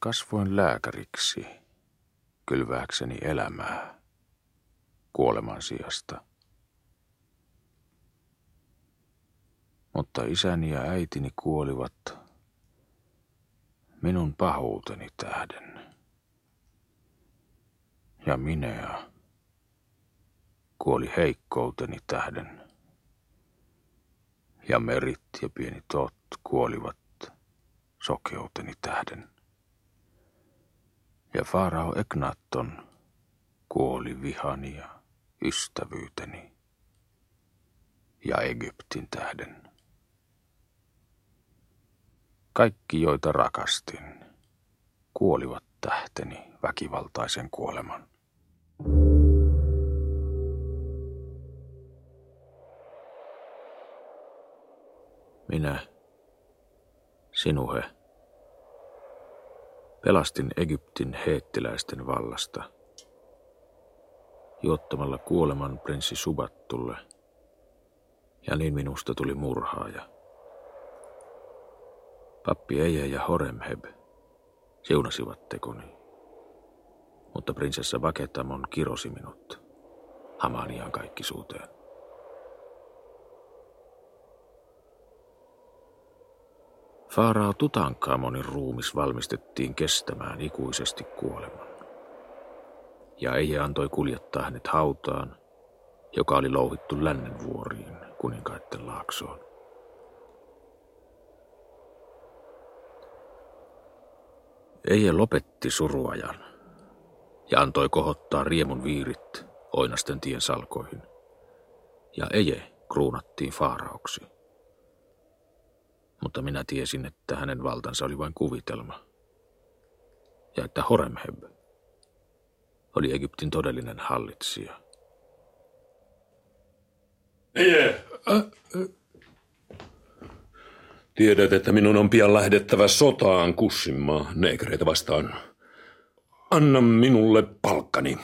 kasvoin lääkäriksi, kylvääkseni elämää kuoleman sijasta. Mutta isäni ja äitini kuolivat minun pahuuteni tähden. Ja minä kuoli heikkouteni tähden. Ja merit ja pieni tot kuolivat sokeuteni tähden. Ja Farao Egnaton kuoli vihani ja ystävyyteni ja Egyptin tähden. Kaikki, joita rakastin, kuolivat tähteni väkivaltaisen kuoleman. Minä, sinuhe, pelastin Egyptin heettiläisten vallasta, juottamalla kuoleman prinssi Subattulle, ja niin minusta tuli murhaaja. Pappi Eije ja Horemheb siunasivat tekoni, mutta prinsessa Vaketamon kirosi minut Hamanian suuteen. Faaraa Tutankamonin ruumis valmistettiin kestämään ikuisesti kuoleman. Ja Eije antoi kuljettaa hänet hautaan, joka oli louhittu lännen vuoriin kuninkaitten laaksoon. Eije lopetti suruajan ja antoi kohottaa riemun viirit oinasten tien salkoihin. Ja Eje kruunattiin faarauksi mutta minä tiesin, että hänen valtansa oli vain kuvitelma. Ja että Horemheb oli Egyptin todellinen hallitsija. Eje! Tiedät, että minun on pian lähdettävä sotaan kussimmaa neekreitä vastaan. Anna minulle palkkani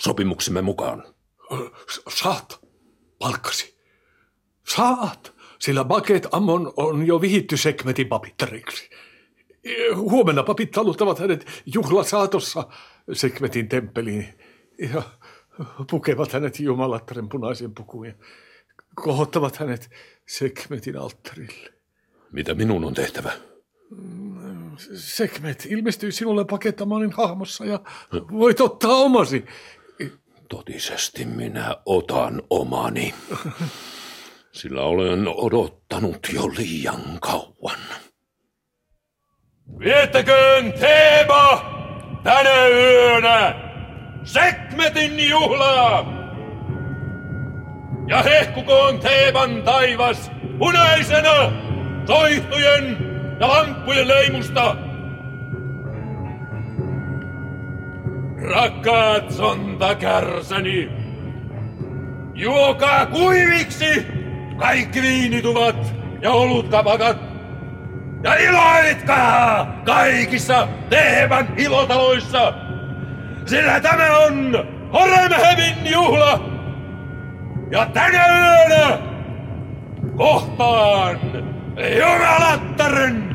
sopimuksimme mukaan. Saat palkkasi. Saat sillä Baket Ammon on jo vihitty Sekmetin papittariksi. Huomenna papit taluttavat hänet juhlasaatossa Sekmetin temppeliin ja pukevat hänet jumalattaren punaisen pukuun ja kohottavat hänet Sekmetin alttarille. Mitä minun on tehtävä? Sekmet ilmestyy sinulle pakettamanin hahmossa ja voit ottaa omasi. Totisesti minä otan omani. sillä olen odottanut jo liian kauan. Viettäköön Teema tänä yönä Sekmetin juhlaa! Ja hehkukoon Teeman taivas punaisena soihtujen ja lamppujen leimusta. Rakkaat sontakärsäni, juokaa kuiviksi kaikki viinituvat ja olutkapakat. Ja iloitkaa kaikissa Teeman ilotaloissa, sillä tämä on Horemhevin juhla. Ja tänä yönä kohtaan Jumalattaren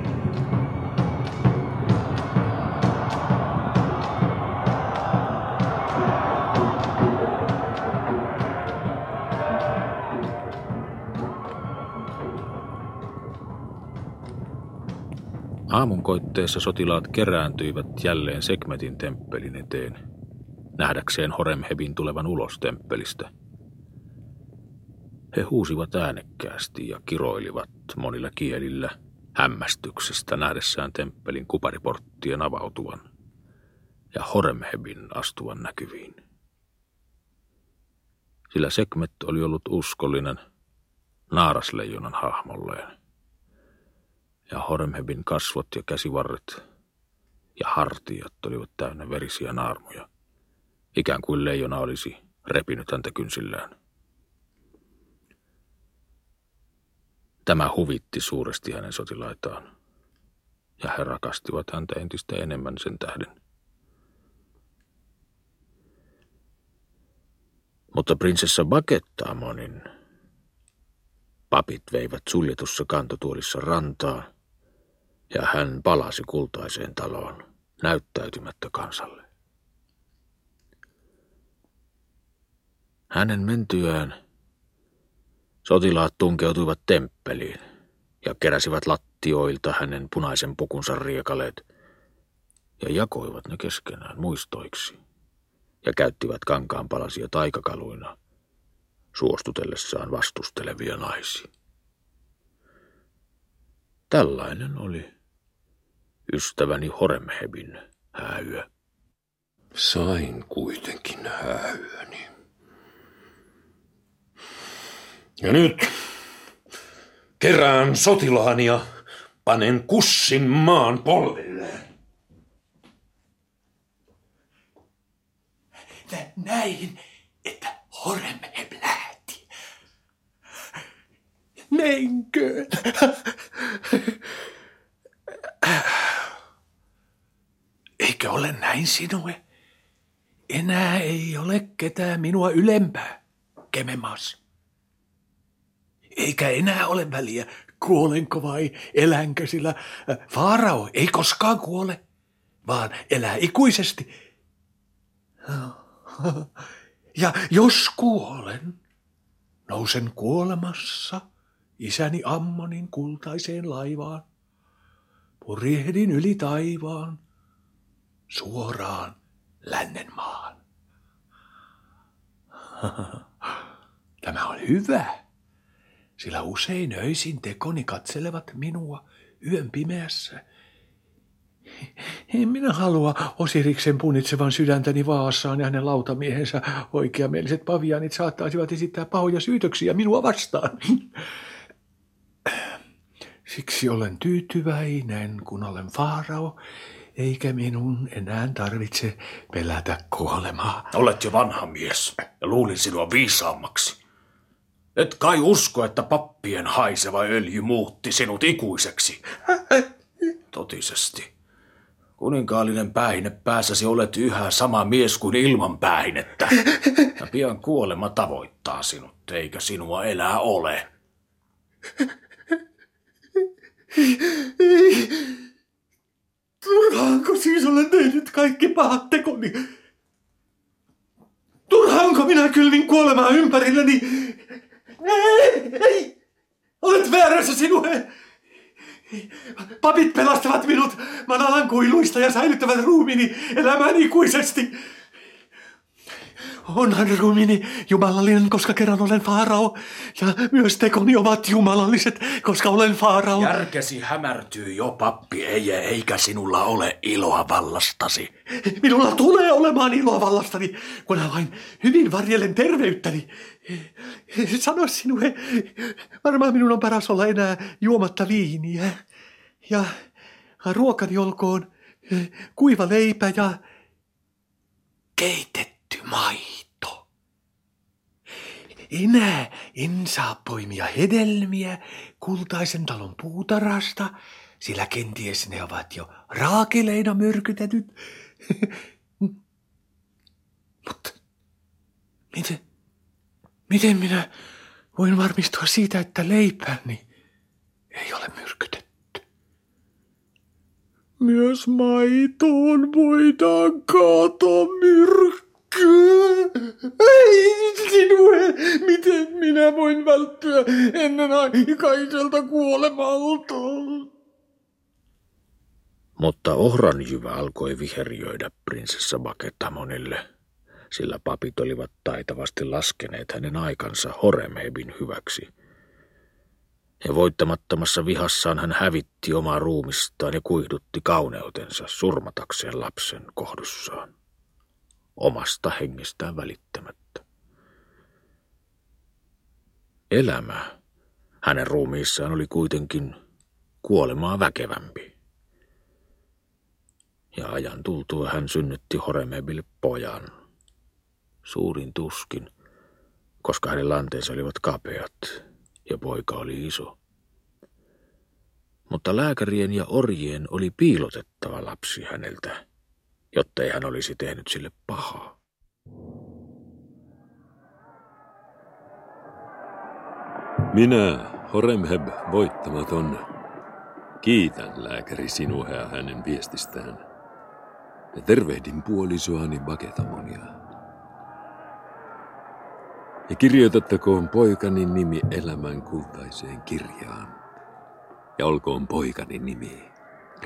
Aamunkoitteessa sotilaat kerääntyivät jälleen Sekmetin temppelin eteen, nähdäkseen Horemhebin tulevan ulos temppelistä. He huusivat äänekkäästi ja kiroilivat monilla kielillä hämmästyksestä nähdessään temppelin kupariporttien avautuvan ja Horemhebin astuvan näkyviin. Sillä Sekmet oli ollut uskollinen naarasleijonan hahmolleen ja Horemhebin kasvot ja käsivarret ja hartiat olivat täynnä verisiä naarmuja, ikään kuin leijona olisi repinyt häntä kynsillään. Tämä huvitti suuresti hänen sotilaitaan, ja he rakastivat häntä entistä enemmän sen tähden. Mutta prinsessa Bakettamonin papit veivät suljetussa kantotuolissa rantaa – ja hän palasi kultaiseen taloon näyttäytymättä kansalle. Hänen mentyään sotilaat tunkeutuivat temppeliin ja keräsivät lattioilta hänen punaisen pukunsa riekaleet ja jakoivat ne keskenään muistoiksi ja käyttivät kankaan palasia taikakaluina suostutellessaan vastustelevia naisia. Tällainen oli ystäväni Horemhebin hääyö. Sain kuitenkin hääyöni. Ja nyt kerään sotilaani ja panen kussin maan polvilleen. Näin, että Horemheb lähti. Näinkö? Eikö ole näin sinue? Enää ei ole ketään minua ylempää, Kememas. Eikä enää ole väliä, kuolenko vai elänkö, sillä äh, Faarao ei koskaan kuole, vaan elää ikuisesti. Ja jos kuolen, nousen kuolemassa isäni Ammonin kultaiseen laivaan, purjehdin yli taivaan, suoraan lännenmaahan. Tämä on hyvä, sillä usein öisin tekoni katselevat minua yön pimeässä. En minä halua Osiriksen punitsevan sydäntäni vaassaan ja hänen lautamiehensä oikeamieliset pavianit saattaisivat esittää pahoja syytöksiä minua vastaan. Siksi olen tyytyväinen, kun olen Faarao, eikä minun enää tarvitse pelätä kuolemaa. Olet jo vanha mies ja luulin sinua viisaammaksi. Et kai usko, että pappien haiseva öljy muutti sinut ikuiseksi. Totisesti. Kuninkaallinen päihine päässäsi olet yhä sama mies kuin ilman päihinettä. Ja pian kuolema tavoittaa sinut, eikä sinua elää ole. Turhaanko siis olen tehnyt kaikki pahat tekoni? Turhaanko minä kylvin kuolemaa ympärilleni? Ei, ei! Olet väärässä sinue! Papit pelastavat minut manalan kuiluista ja säilyttävät ruumiini elämään ikuisesti. Onhan ruumiini jumalallinen, koska kerran olen Faarao, ja myös tekoni ovat jumalalliset, koska olen Faarao. Järkesi hämärtyy jo, pappi Eije, eikä sinulla ole iloa vallastasi. Minulla tulee olemaan iloa vallastani, kun vain hyvin varjelen terveyttäni. Sano sinulle, varmaan minun on paras olla enää juomatta viiniä. Ja ruokani olkoon kuiva leipä ja keitetty maito. Enää en saa poimia hedelmiä kultaisen talon puutarasta, sillä kenties ne ovat jo raakeleina myrkytetyt. Mutta miten, miten minä voin varmistua siitä, että leipäni ei ole myrkytetty? Myös maitoon voidaan kaataa myrkkyä. Sinue, miten minä voin välttyä ennen aikaiselta kuolemalta? Mutta ohranjyvä alkoi viheriöidä prinsessa Baketamonille, sillä papit olivat taitavasti laskeneet hänen aikansa Horemhebin hyväksi – ja voittamattomassa vihassaan hän hävitti omaa ruumistaan ja kuihdutti kauneutensa surmatakseen lapsen kohdussaan, omasta hengestään välittämättä. Elämä hänen ruumiissaan oli kuitenkin kuolemaa väkevämpi. Ja ajan tultua hän synnytti Horemebille pojan, suurin tuskin, koska hänen lanteensa olivat kapeat ja poika oli iso. Mutta lääkärien ja orjien oli piilotettava lapsi häneltä, jotta ei hän olisi tehnyt sille pahaa. Minä, Horemheb, voittamaton, kiitän lääkäri sinua ja hänen viestistään. ja tervehdin puolisoani Baketamonia. Ja kirjoitattakoon poikani nimi elämän kultaiseen kirjaan. Ja olkoon poikani nimi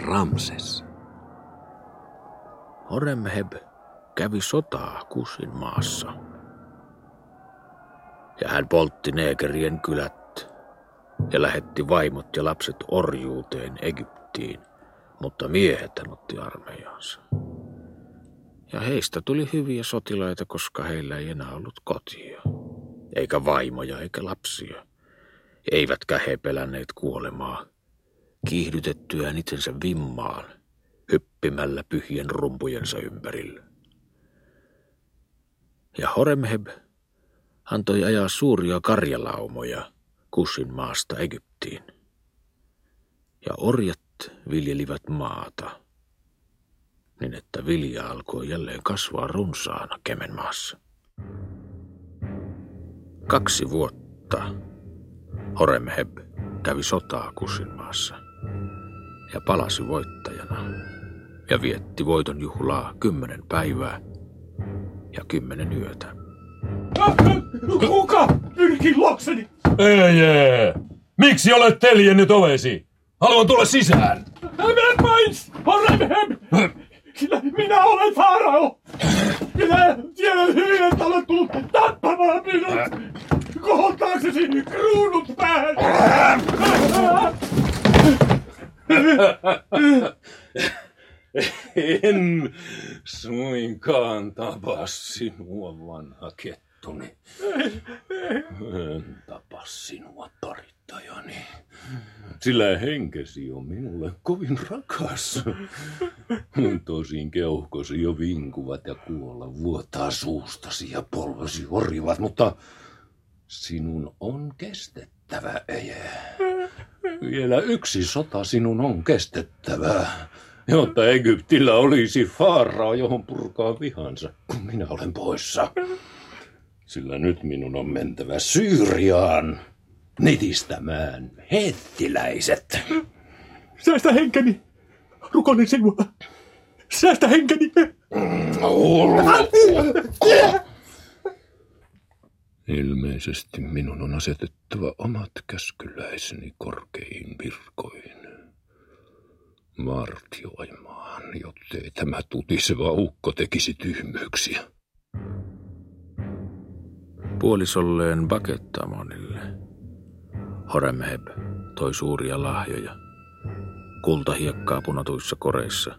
Ramses. Horemheb kävi sotaa Kusin maassa. Ja hän poltti neegerien kylät ja lähetti vaimot ja lapset orjuuteen Egyptiin, mutta miehet hän otti armeijansa. Ja heistä tuli hyviä sotilaita, koska heillä ei enää ollut kotia, eikä vaimoja eikä lapsia. Eivätkä he pelänneet kuolemaa, kiihdytettyään itsensä vimmaan, hyppimällä pyhien rumpujensa ympärillä. Ja Horemheb antoi ajaa suuria karjalaumoja Kussin maasta Egyptiin. Ja orjat viljelivät maata, niin että vilja alkoi jälleen kasvaa runsaana Kemenmaassa. Kaksi vuotta Horemheb kävi sotaa Kussin maassa ja palasi voittajana ja vietti voiton juhlaa kymmenen päivää ja kymmenen yötä. Kuka pyrkii luokseni? Ei, ei. Miksi olet teljennyt ovesi? Haluan tulla sisään. Mene pois, Horemheb! Sillä minä olen Farao! Minä tiedän hyvin, että olet tullut tappamaan minut! Kohottaaksesi kruunut päähän! En suinkaan tapa sinua, vanha kettoni. En tapa sinua, parittajani. Sillä henkesi on minulle kovin rakas. Tosin keuhkosi jo vinkuvat ja kuolla vuotaa suustasi ja polvesi horjuvat, mutta sinun on kestettävä, Eje. Vielä yksi sota sinun on kestettävä, jotta Egyptillä olisi Faarao, johon purkaa vihansa, kun minä olen poissa. Sillä nyt minun on mentävä Syyriaan nitistämään hettiläiset. Säästä henkeni! Rukoilen sinua! Säästä henkeni! Ilmeisesti minun on asetettava omat käskyläiseni korkeihin virkoihin. Vartioimaan, jottei tämä tutiseva ukko tekisi tyhmyyksiä. Puolisolleen Bakettamonille Horemheb toi suuria lahjoja, kultahiekkaa punatuissa koreissa,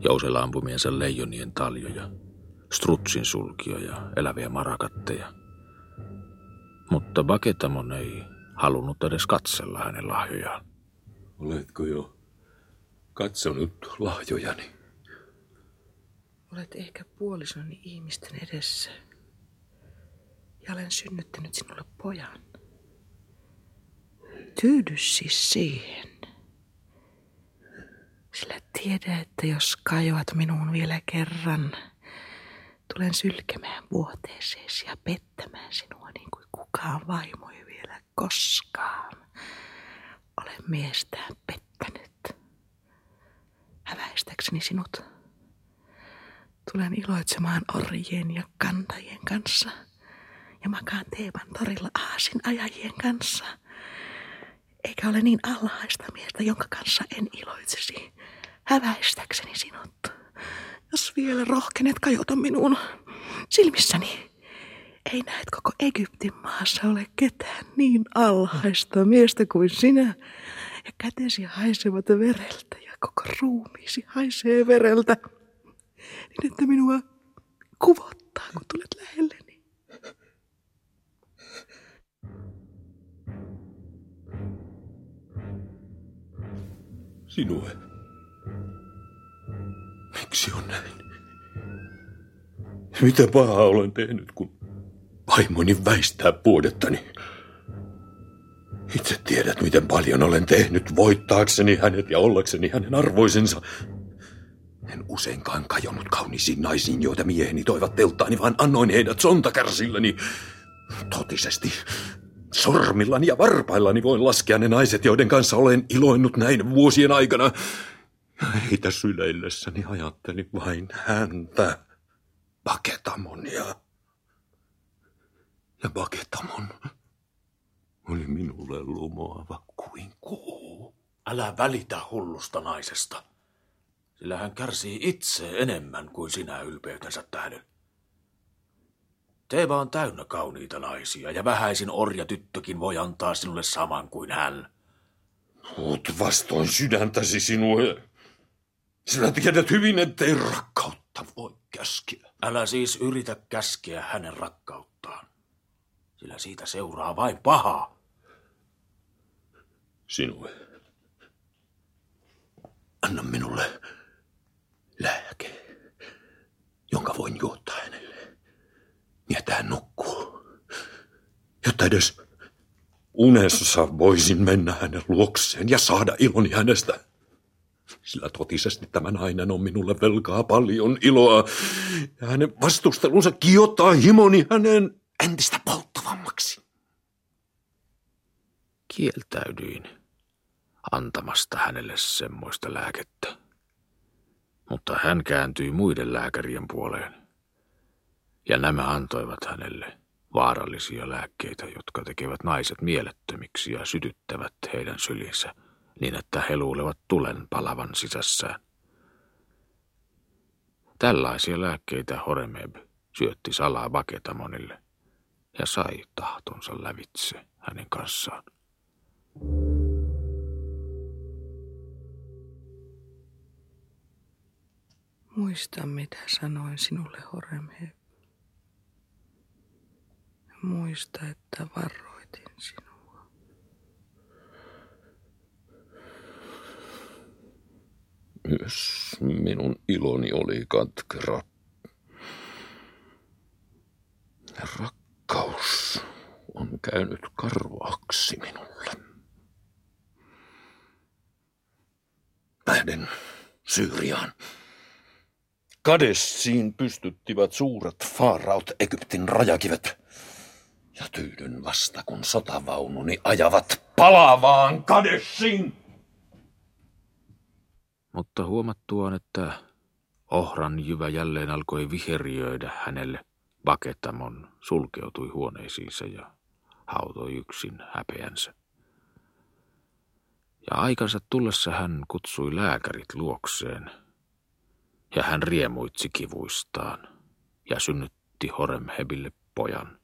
jousella ampumiensa leijonien taljoja, strutsin sulkia ja eläviä marakatteja. Mutta Baketamon ei halunnut edes katsella hänen lahjojaan. Oletko jo katsonut lahjojani? Olet ehkä puolisoni ihmisten edessä. Ja olen synnyttänyt sinulle pojan. Tyydy siis siihen. Sillä tiedä, että jos kajoat minuun vielä kerran, tulen sylkemään vuoteeseesi ja pettämään sinua niin kuin kukaan vaimo ei vielä koskaan. Olen miestään pettänyt. Häväistäkseni sinut. Tulen iloitsemaan orjien ja kantajien kanssa ja makaan Teeban torilla aasin ajajien kanssa. Eikä ole niin alhaista miestä, jonka kanssa en iloitsesi, häväistäkseni sinut. Jos vielä rohkenet kajota minuun silmissäni, ei näet koko Egyptin maassa ole ketään niin alhaista miestä kuin sinä. Ja kätesi haisevat vereltä koko ruumiisi haisee vereltä. Niin että minua kuvottaa, kun tulet lähelleni. Sinue. Miksi on näin? Mitä pahaa olen tehnyt, kun vaimoni väistää puodettani? Itse tiedät, miten paljon olen tehnyt voittaakseni hänet ja ollakseni hänen arvoisensa. En useinkaan kajonnut kauniisiin naisiin, joita mieheni toivat telttaani, vaan annoin heidät sontakärsilleni. Totisesti, sormillani ja varpaillani voin laskea ne naiset, joiden kanssa olen iloinnut näin vuosien aikana. Heitä syleillessäni ajattelin vain häntä, Paketamonia. Ja Paketamon oli minulle lumoava kuin kuu. Älä välitä hullusta naisesta, sillä hän kärsii itse enemmän kuin sinä ylpeytensä tähden. Teeva on täynnä kauniita naisia, ja vähäisin orjatyttökin voi antaa sinulle saman kuin hän. Oot vastoin sydäntäsi sinue. Sinä tiedät hyvin, ettei rakkautta voi käskeä. Älä siis yritä käskeä hänen rakkauttaan, sillä siitä seuraa vain pahaa. Sinue. Anna minulle lääke, jonka voin juottaa hänelle, niin että hän nukkuu. Jotta edes unessa voisin mennä hänen luokseen ja saada iloni hänestä. Sillä totisesti tämä nainen on minulle velkaa paljon iloa, ja hänen vastustelunsa kiottaa himoni hänen entistä polttavammaksi. Kieltäydyin antamasta hänelle semmoista lääkettä, mutta hän kääntyi muiden lääkärien puoleen, ja nämä antoivat hänelle vaarallisia lääkkeitä, jotka tekevät naiset mielettömiksi ja sytyttävät heidän sylinsä niin, että he luulevat tulen palavan sisässään. Tällaisia lääkkeitä Horemeb syötti salaa Baketamonille ja sai tahtonsa lävitse hänen kanssaan. Muista, mitä sanoin sinulle, Horemheb. Muista, että varoitin sinua. Myös minun iloni oli katkera. Rakkaus on käynyt karvaaksi minulle. Lähden Syyriaan. Kadessiin pystyttivät suuret faaraut Egyptin rajakivet. Ja tyydyn vasta, kun sotavaununi ajavat palavaan Kadessiin. Mutta huomattuaan, että ohran jyvä jälleen alkoi viheriöidä hänelle, Baketamon sulkeutui huoneisiinsa ja hautoi yksin häpeänsä. Ja aikansa tullessa hän kutsui lääkärit luokseen, ja hän riemuitsi kivuistaan ja synnytti Horemhebille pojan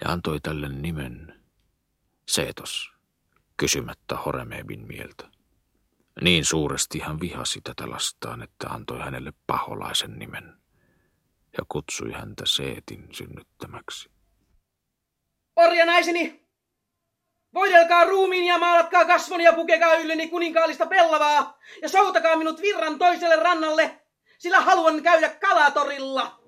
ja antoi tälle nimen Seetos, kysymättä Horemhebin mieltä. Niin suuresti hän vihasi tätä lastaan, että antoi hänelle paholaisen nimen ja kutsui häntä Seetin synnyttämäksi. Orjanaiseni, voidelkaa ruumiin ja maalatkaa kasvoni ja pukekaa ylleni kuninkaallista pellavaa ja soutakaa minut virran toiselle rannalle, sillä haluan käydä kalatorilla.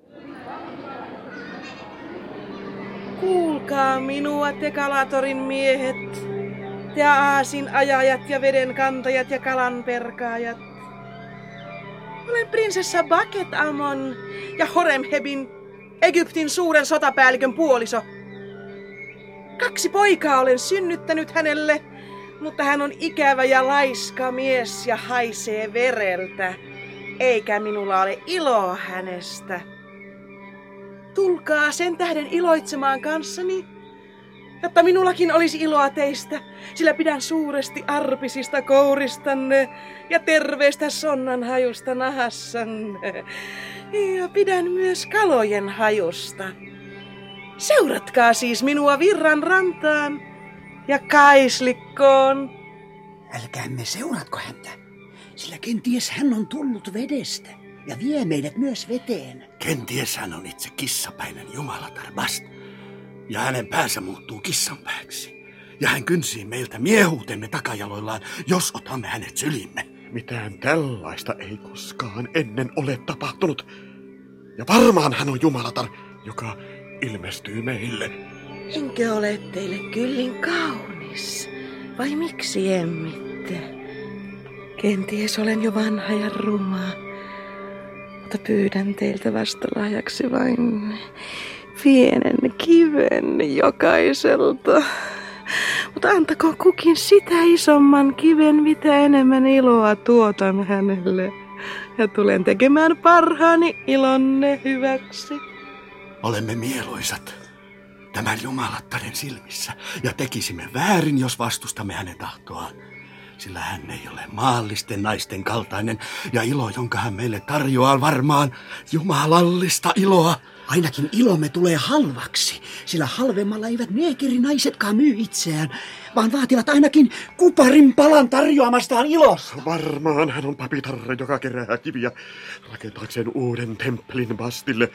Kuulkaa minua, te kalatorin miehet, te aasin ajajat ja veden kantajat ja kalan perkaajat. Olen prinsessa Baket Amon ja Horemhebin, Egyptin suuren sotapäällikön puoliso. Kaksi poikaa olen synnyttänyt hänelle, mutta hän on ikävä ja laiska mies ja haisee vereltä, eikä minulla ole iloa hänestä. Tulkaa sen tähden iloitsemaan kanssani, jotta minullakin olisi iloa teistä, sillä pidän suuresti arpisista kouristanne ja terveestä sonnan hajusta nahassanne. Ja pidän myös kalojen hajusta. Seuratkaa siis minua virran rantaan ja kaislikkoon. Älkäämme seuratko häntä, sillä kenties hän on tullut vedestä ja vie meidät myös veteen. Kenties hän on itse kissapäinen jumalatar Bast, ja hänen päänsä muuttuu kissan pääksi. Ja hän kynsii meiltä miehuutemme takajaloillaan, jos otamme hänet sylimme. Mitään tällaista ei koskaan ennen ole tapahtunut. Ja varmaan hän on jumalatar, joka ilmestyy meille. Enkö ole teille kyllin kaunis? Vai miksi emmitte? Kenties olen jo vanha ja ruma, mutta pyydän teiltä vastalahjaksi vain pienen kiven jokaiselta. Mutta antako kukin sitä isomman kiven, mitä enemmän iloa tuotan hänelle. Ja tulen tekemään parhaani ilonne hyväksi. Olemme mieluisat tämän jumalattaren silmissä ja tekisimme väärin, jos vastustamme hänen tahtoaan. Sillä hän ei ole maallisten naisten kaltainen ja ilo, jonka hän meille tarjoaa, varmaan jumalallista iloa. Ainakin ilomme tulee halvaksi, sillä halvemmalla eivät naisetkaan myy itseään, vaan vaativat ainakin kuparin palan tarjoamastaan ilosta. Varmaan hän on papitarre, joka kerää kiviä rakentaakseen uuden temppelin bastille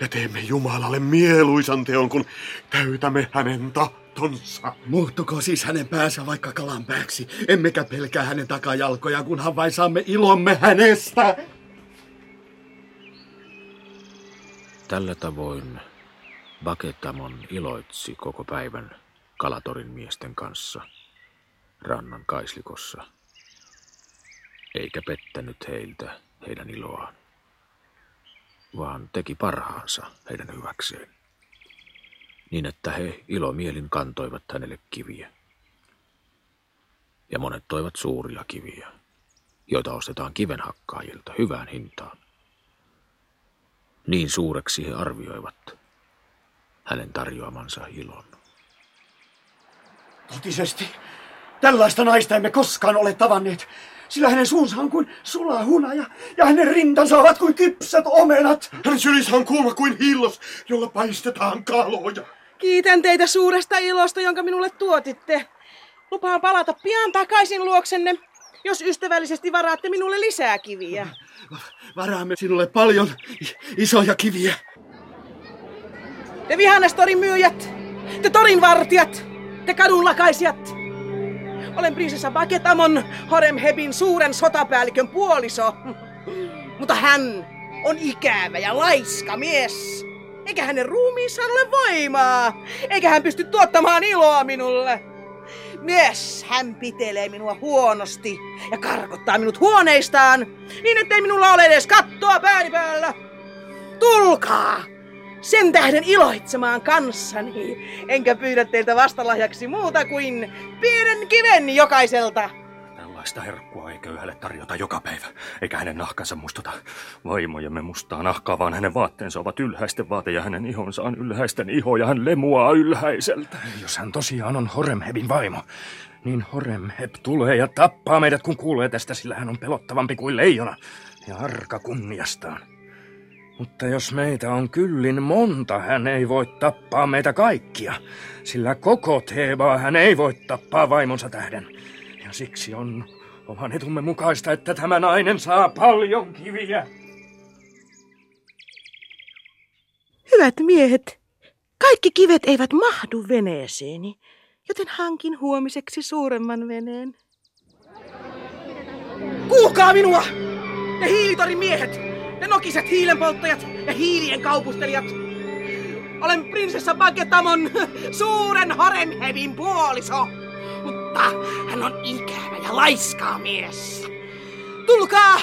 ja teemme Jumalalle mieluisan teon, kun täytämme hänen tahtonsa. Muuttuko siis hänen päänsä vaikka kalan pääksi, emmekä pelkää hänen takajalkoja, kunhan vain saamme ilomme hänestä. Tällä tavoin Baketamon iloitsi koko päivän Kalatorin miesten kanssa rannan kaislikossa, eikä pettänyt heiltä heidän iloaan, vaan teki parhaansa heidän hyväkseen, niin että he ilomielin kantoivat hänelle kiviä. Ja monet toivat suuria kiviä, joita ostetaan kivenhakkaajilta hyvään hintaan. Niin suureksi he arvioivat hänen tarjoamansa ilon. Totisesti, tällaista naista emme koskaan ole tavanneet, sillä hänen suunsa on kuin sula hunaja ja hänen rintansa ovat kuin kypsät omenat. Hänen sylissä on kuuma kuin hillos, jolla paistetaan kaloja. Kiitän teitä suuresta ilosta, jonka minulle tuotitte. Lupaan palata pian takaisin luoksenne, jos ystävällisesti varaatte minulle lisää kiviä. Varaamme sinulle paljon isoja kiviä. Te vihannestorin myyjät, te torin vartijat, te kadunlakaisijat. Olen prinsessa Baketamon Horemhebin suuren sotapäällikön puoliso. Mutta hän on ikävä ja laiska mies. Eikä hänen ruumiissaan ole voimaa. Eikä hän pysty tuottamaan iloa minulle. Myös hän pitelee minua huonosti ja karkottaa minut huoneistaan, niin ettei minulla ole edes kattoa pääni päällä. Tulkaa! Sen tähden iloitsemaan kanssani, enkä pyydä teiltä vastalahjaksi muuta kuin pienen kiven jokaiselta. Tällaista herkkua ei köyhälle tarjota joka päivä, eikä hänen nahkansa mustuta vaimojemme mustaa nahkaa, vaan hänen vaatteensa ovat ylhäisten vaate ja hänen ihonsa on ylhäisten iho ja hän lemuaa ylhäiseltä. Jos hän tosiaan on Horemhebin vaimo, niin Horemheb tulee ja tappaa meidät, kun kuulee tästä, sillä hän on pelottavampi kuin leijona ja arka kunniastaan. Mutta jos meitä on kyllin monta, hän ei voi tappaa meitä kaikkia, sillä koko Teebaa hän ei voi tappaa vaimonsa tähden. Ja siksi on oman etumme mukaista, että tämä nainen saa paljon kiviä. Hyvät miehet, kaikki kivet eivät mahdu veneeseeni, joten hankin huomiseksi suuremman veneen. Kuulkaa minua! Te hiilitorin miehet! Te nokiset hiilenpolttajat ja hiilien kaupustelijat! Olen prinsessa Bagetamon suuren Horenhedin puoliso! Mutta hän on ikävä ja laiskaa mies. Tulkaa!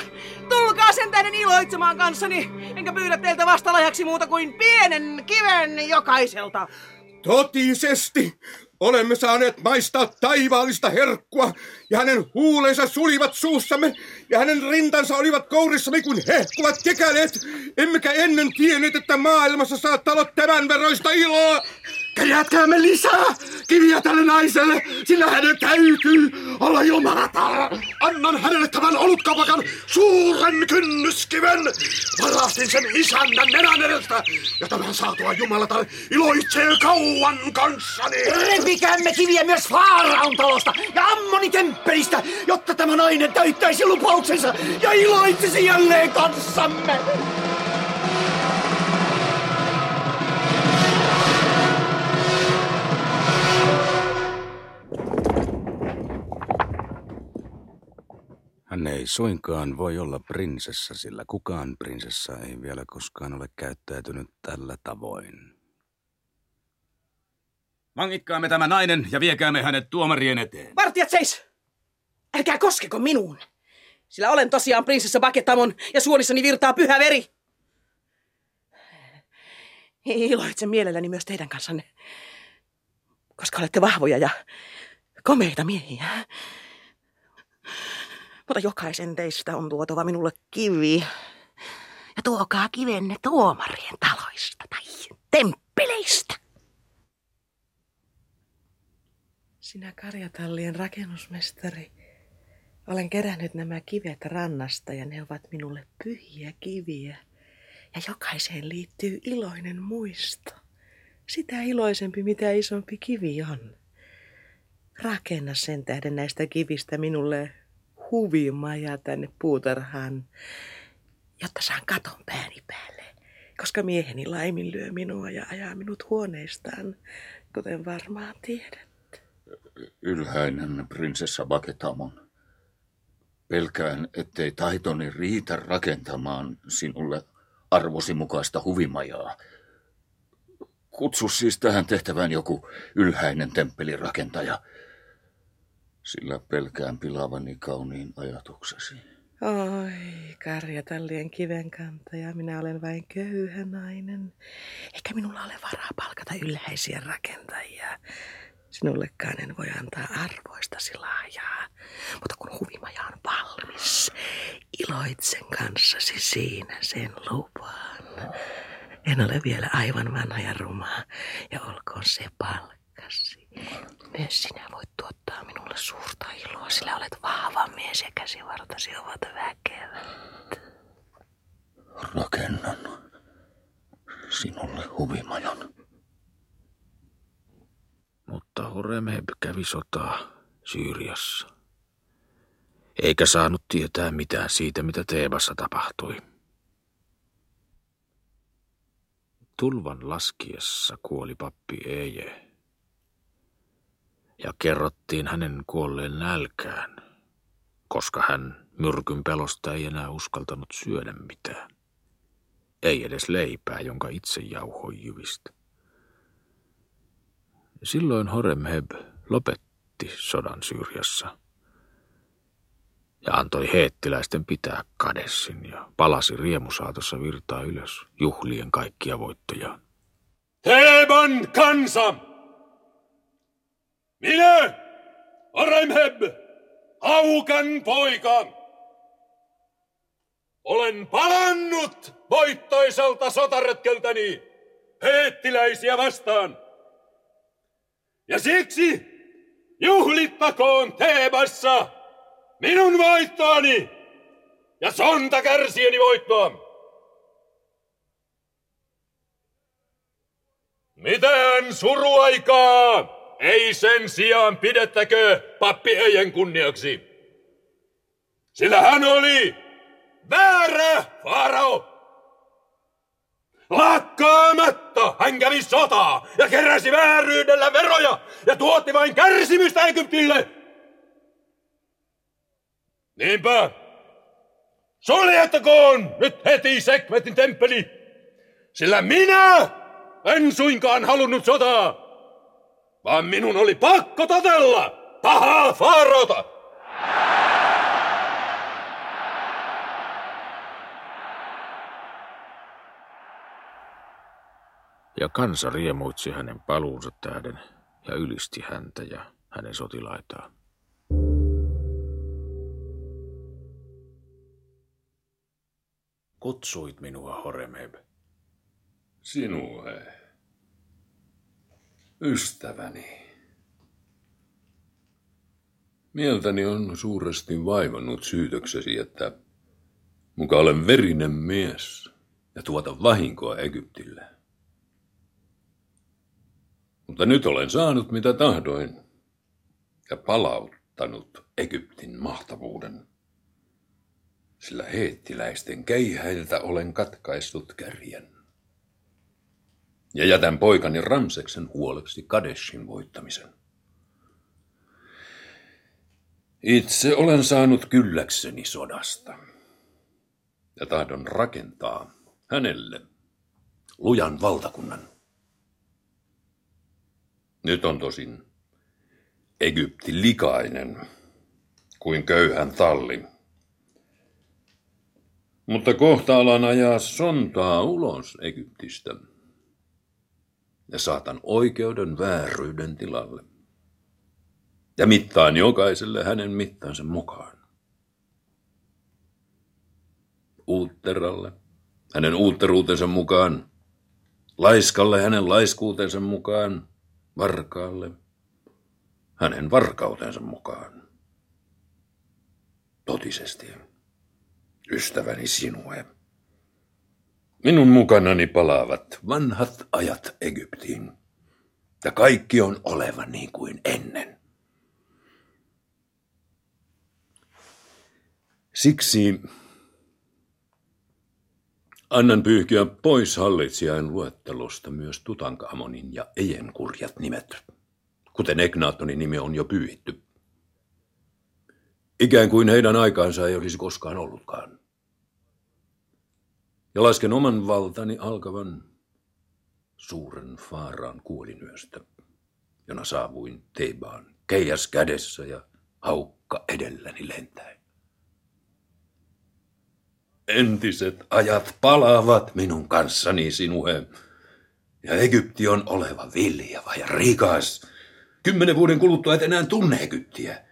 Tulkaa sen tähden iloitsemaan kanssani, enkä pyydä teiltä vastalahjaksi muuta kuin pienen kiven jokaiselta. Totisesti! Olemme saaneet maistaa taivaallista herkkua, ja hänen huulensa sulivat suussamme, ja hänen rintansa olivat kourissamme kuin hehkuvat kekäleet. Emmekä ennen tienneet, että maailmassa saattaa olla tämän veroista iloa. Kerätkäämme lisää kiviä tälle naiselle, sillä hänen täytyy olla jumalatar. Annan hänelle tämän olutkapakan suuren kynnyskiven. Varastin sen isännän nenän edestä, ja tämän saatua jumalatar iloitsee kauan kanssani. Repikäämme kiviä myös Faaraon talosta ja Ammoni temppelistä, jotta tämä nainen täyttäisi lupauksensa ja iloitsisi jälleen kanssamme. Ei suinkaan voi olla prinsessa, sillä kukaan prinsessa ei vielä koskaan ole käyttäytynyt tällä tavoin. Vangitkaamme tämä nainen ja viekäämme hänet tuomarien eteen. Vartijat seis! Älkää koskeko minuun, sillä olen tosiaan prinsessa Baketamon ja suonissani virtaa pyhä veri. Iloitsen mielelläni myös teidän kanssanne, koska olette vahvoja ja komeita miehiä. Mutta jokaisen teistä on tuotava minulle kivi. Ja tuokaa kivenne tuomarien taloista tai temppeleistä. Sinä karjatallien rakennusmestari, olen kerännyt nämä kivet rannasta ja ne ovat minulle pyhiä kiviä. Ja jokaiseen liittyy iloinen muisto. Sitä iloisempi, mitä isompi kivi on. Rakenna sen tähden näistä kivistä minulle huvimaja tänne puutarhaan, jotta saan katon pääni päälle, koska mieheni laiminlyö minua ja ajaa minut huoneistaan, kuten varmaan tiedät. Ylhäinen prinsessa Baketamon. Pelkään, ettei taitoni riitä rakentamaan sinulle arvosi mukaista huvimajaa. Kutsu siis tähän tehtävään joku ylhäinen temppelirakentaja, sillä pelkään pilavani kauniin ajatuksesi. Oi, karjatallien kivenkantaja, minä olen vain köyhä nainen. Eikä minulla ole varaa palkata ylhäisiä rakentajia. Sinullekaan en voi antaa arvoistasi lahjaa. Mutta kun huvimaja on valmis, iloitsen kanssasi siinä sen lupaan. En ole vielä aivan vanha ja ruma, ja olkoon se palkkasi. Myös sinä voit tuottaa minulle suurta iloa, sillä olet vahva mies ja käsivartasi ovat väkevät. Rakennan sinulle huvimajan. Mutta Horemheb kävi sotaa Syyriassa. Eikä saanut tietää mitään siitä, mitä Teebassa tapahtui. Tulvan laskiessa kuoli pappi Eje. Ja kerrottiin hänen kuolleen nälkään, koska hän myrkyn pelosta ei enää uskaltanut syödä mitään. Ei edes leipää, jonka itse jauhoi jyvistä. Silloin Horemheb lopetti sodan Syyriassa ja antoi heettiläisten pitää kadessin ja palasi riemusaatossa virtaa ylös juhlien kaikkia voittoja. Teban kansa! Minä, Horemheb, Haukan poika, olen palannut voittoiselta sotaretkeltäni heettiläisiä vastaan. Ja siksi juhlittakoon Teebassa minun voittoani ja sonta kärsieni voittoa. Mitään suruaikaa ei sen sijaan pidettäkö pappi Eijen kunniaksi. Sillä hän oli väärä farao. Lakkaamatta hän kävi sotaa ja keräsi vääryydellä veroja ja tuotti vain kärsimystä Egyptille. Niinpä, suljettakoon nyt heti Sekmetin temppeli, sillä minä en suinkaan halunnut sotaa, vaan minun oli pakko totella pahaa faarota. Ja kansa riemuitsi hänen paluunsa tähden ja ylisti häntä ja hänen sotilaitaan. Kutsuit minua, Horemheb. Sinua, ystäväni. Mieltäni on suuresti vaivannut syytöksesi, että muka olen verinen mies ja tuota vahinkoa Egyptille. Mutta nyt olen saanut mitä tahdoin ja palauttanut Egyptin mahtavuuden. Sillä heettiläisten keihäiltä olen katkaissut kärjen. Ja jätän poikani Ramseksen huoleksi Kadeshin voittamisen. Itse olen saanut kylläkseni sodasta. Ja tahdon rakentaa hänelle lujan valtakunnan. Nyt on tosin Egypti likainen kuin köyhän talli. Mutta kohta alan ajaa sontaa ulos Egyptistä ja saatan oikeuden vääryyden tilalle. Ja mittaan jokaiselle hänen mittansa mukaan. Uutteralle, hänen uutteruutensa mukaan, laiskalle hänen laiskuutensa mukaan, varkaalle, hänen varkautensa mukaan. Totisesti, ystäväni sinue. Minun mukanani palaavat vanhat ajat Egyptiin, ja kaikki on oleva niin kuin ennen. Siksi annan pyyhkiä pois hallitsijain luettelosta myös Tutankamonin ja Ejen kurjat nimet, kuten Egnaatonin nimi on jo pyyhitty. Ikään kuin heidän aikaansa ei olisi koskaan ollutkaan. Ja lasken oman valtani alkavan suuren Faaraan kuolinyöstä, jona saavuin Teibaan keijas kädessä ja haukka edelläni lentäen. Entiset ajat palaavat minun kanssani sinuhe, ja Egypti on oleva viljava ja rikas. Kymmenen vuoden kuluttua et enää tunne Egyptiä,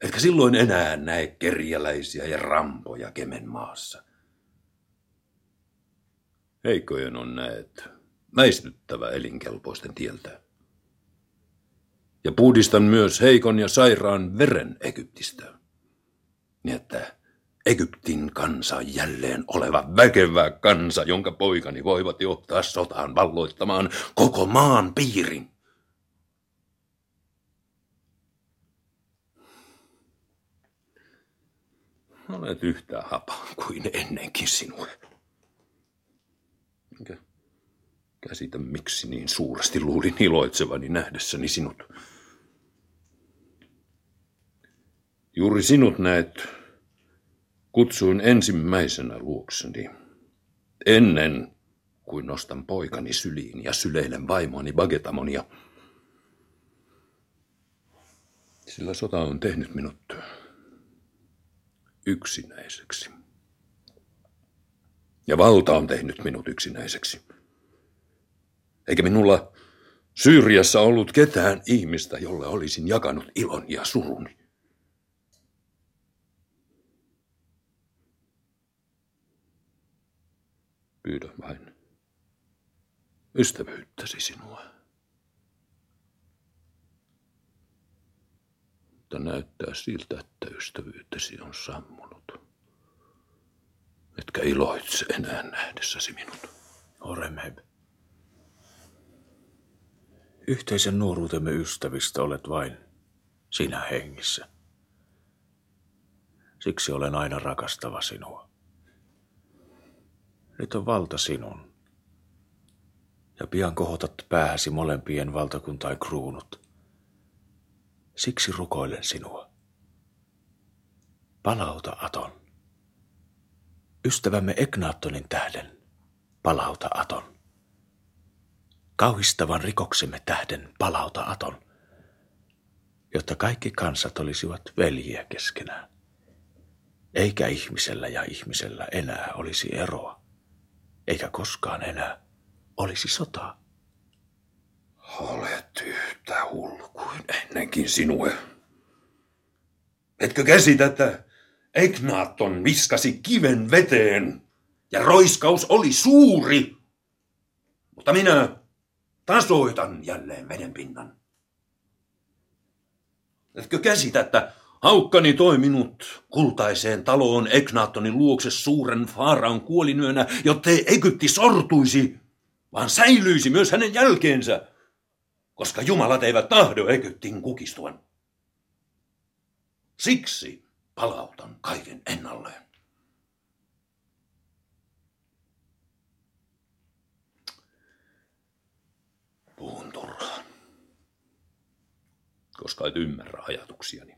etkä silloin enää näe kerjäläisiä ja rampoja Kemen maassa. Heikkojen on näet väistyttävä elinkelpoisten tieltä. Ja puhdistan myös heikon ja sairaan veren Egyptistä, niin että Egyptin kansa jälleen oleva väkevä kansa, jonka poikani voivat johtaa sotaan valloittamaan koko maan piirin. Olet yhtä hapa kuin ennenkin sinulle. Enkä käsitä, miksi niin suuresti luulin iloitsevani nähdessäni sinut. Juuri sinut näet kutsuin ensimmäisenä luokseni. Ennen kuin nostan poikani syliin ja syleilen vaimoani Bagetamonia. Sillä sota on tehnyt minut yksinäiseksi. Ja valta on tehnyt minut yksinäiseksi. Eikä minulla Syyriassa ollut ketään ihmistä, jolle olisin jakanut ilon ja suruni. Pyydän vain ystävyyttäsi sinua. Mutta näyttää siltä, että ystävyyttäsi on sammunut. Etkä iloitse enää nähdessäsi minut. Oremheb. Yhteisen nuoruutemme ystävistä olet vain sinä hengissä. Siksi olen aina rakastava sinua. Nyt on valta sinun. Ja pian kohotat päähäsi molempien valtakuntain kruunut. Siksi rukoilen sinua. Palauta Aton. Ystävämme Egnaattonin tähden, palauta Aton. Kauhistavan rikoksemme tähden, palauta Aton, jotta kaikki kansat olisivat veljiä keskenään. Eikä ihmisellä ja ihmisellä enää olisi eroa eikä koskaan enää olisi sotaa. Olet yhtä hullu kuin ennenkin sinue. Etkö käsitä, että Egnaton viskasi kiven veteen ja roiskaus oli suuri? Mutta minä tasoitan jälleen vedenpinnan. Etkö käsitä, että Haukkani toi minut kultaiseen taloon Eknaattonin luokse suuren Faaraan kuolinyönä, jottei Egypti sortuisi, vaan säilyisi myös hänen jälkeensä, koska jumalat eivät tahdo Egyptin kukistuvan. Siksi palautan kaiken ennalleen. Puhun turhaan, koska et ymmärrä ajatuksiani.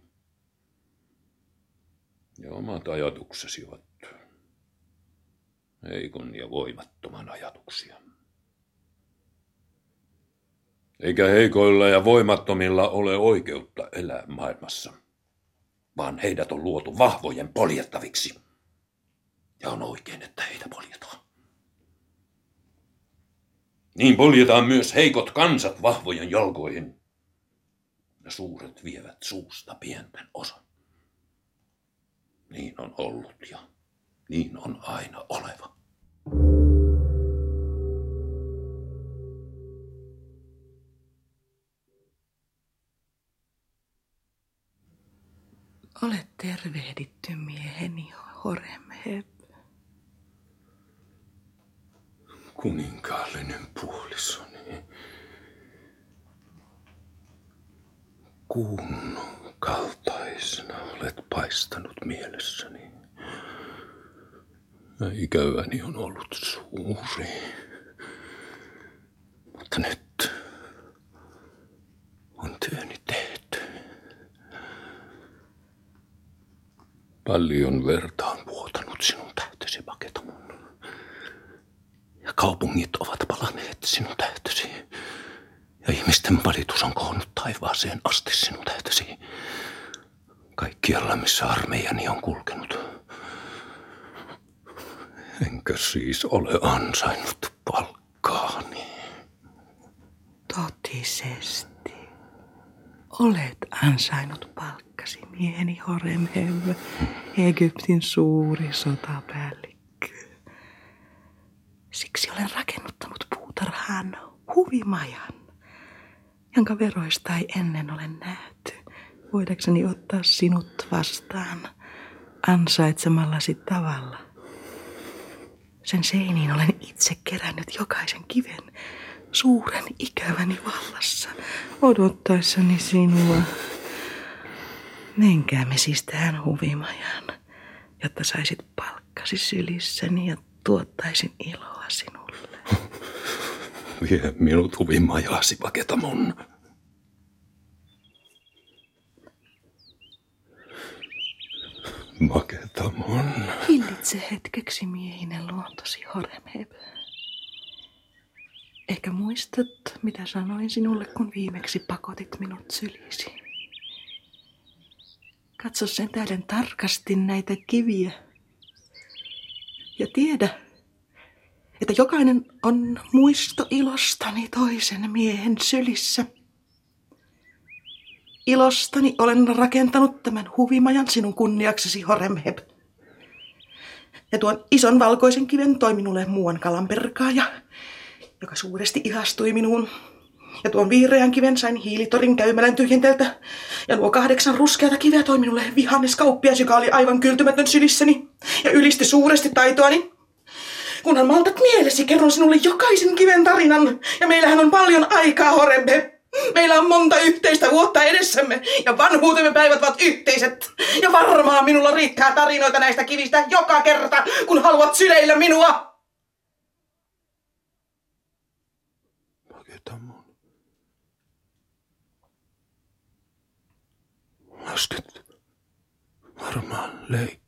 Ja omat ajatuksesi ovat heikon ja voimattoman ajatuksia. Eikä heikoilla ja voimattomilla ole oikeutta elää maailmassa, vaan heidät on luotu vahvojen poljettaviksi. Ja on oikein, että heitä poljetaan. Niin poljetaan myös heikot kansat vahvojen jalkoihin. ja suuret vievät suusta pienten osan. Niin on ollut ja niin on aina oleva. Olet tervehditty mieheni Horemheb. Kuninkaallinen puolisoni. Kuun kaltaisena olet paistanut mielessäni. Ja ikäväni on ollut suuri. Mutta nyt on työni tehty. Paljon verta on vuotanut sinun tähtesi, Paketamon. Kaupungit ovat palaneet sinun tähtesi. Ja ihmisten valitus on koonnut taivaaseen asti sinun tähtesi. Kaikkialla, missä armeijani on kulkenut. Enkä siis ole ansainnut palkkaani. Totisesti. Olet ansainnut palkkasi mieheni Horemheb, Egyptin suuri sotapäällikkö. Siksi olen rakennuttanut puutarhaan huvimajan, jonka veroista ei ennen ole nähty. Voidakseni ottaa sinut vastaan ansaitsemallasi tavalla. Sen seiniin olen itse kerännyt jokaisen kiven suuren ikäväni vallassa, odottaessani sinua. Menkäämme siis tähän huvimajan, jotta saisit palkkasi sylissäni ja tuottaisin iloa sinulle. Vie minut huvimajaasi, Paketamon. Paketamon. Hillitse hetkeksi miehinen luontosi, Horemheb. Ehkä muistat, mitä sanoin sinulle, kun viimeksi pakotit minut sylisi. Katso sen tähden tarkasti näitä kiviä. Ja tiedä, että jokainen on muisto ilostani toisen miehen sylissä. Ilostani olen rakentanut tämän huvimajan sinun kunniaksesi, Horemheb. Ja tuon ison valkoisen kiven toi minulle muuan kalanperkaaja, joka suuresti ihastui minuun. Ja tuon vihreän kiven sain hiilitorin käymälän tyhjenteltä. Ja nuo kahdeksan ruskeata kiveä toi minulle vihannes kauppias, joka oli aivan kyltymätön sylissäni. Ja ylisti suuresti taitoani. Kunhan maltat mielesi, kerron sinulle jokaisen kiven tarinan. Ja meillähän on paljon aikaa, Horembe. Meillä on monta yhteistä vuotta edessämme ja vanhuutemme päivät ovat yhteiset. Ja varmaan minulla riittää tarinoita näistä kivistä joka kerta, kun haluat syleillä minua. Paketamon. Lasket varmaan leikkiä.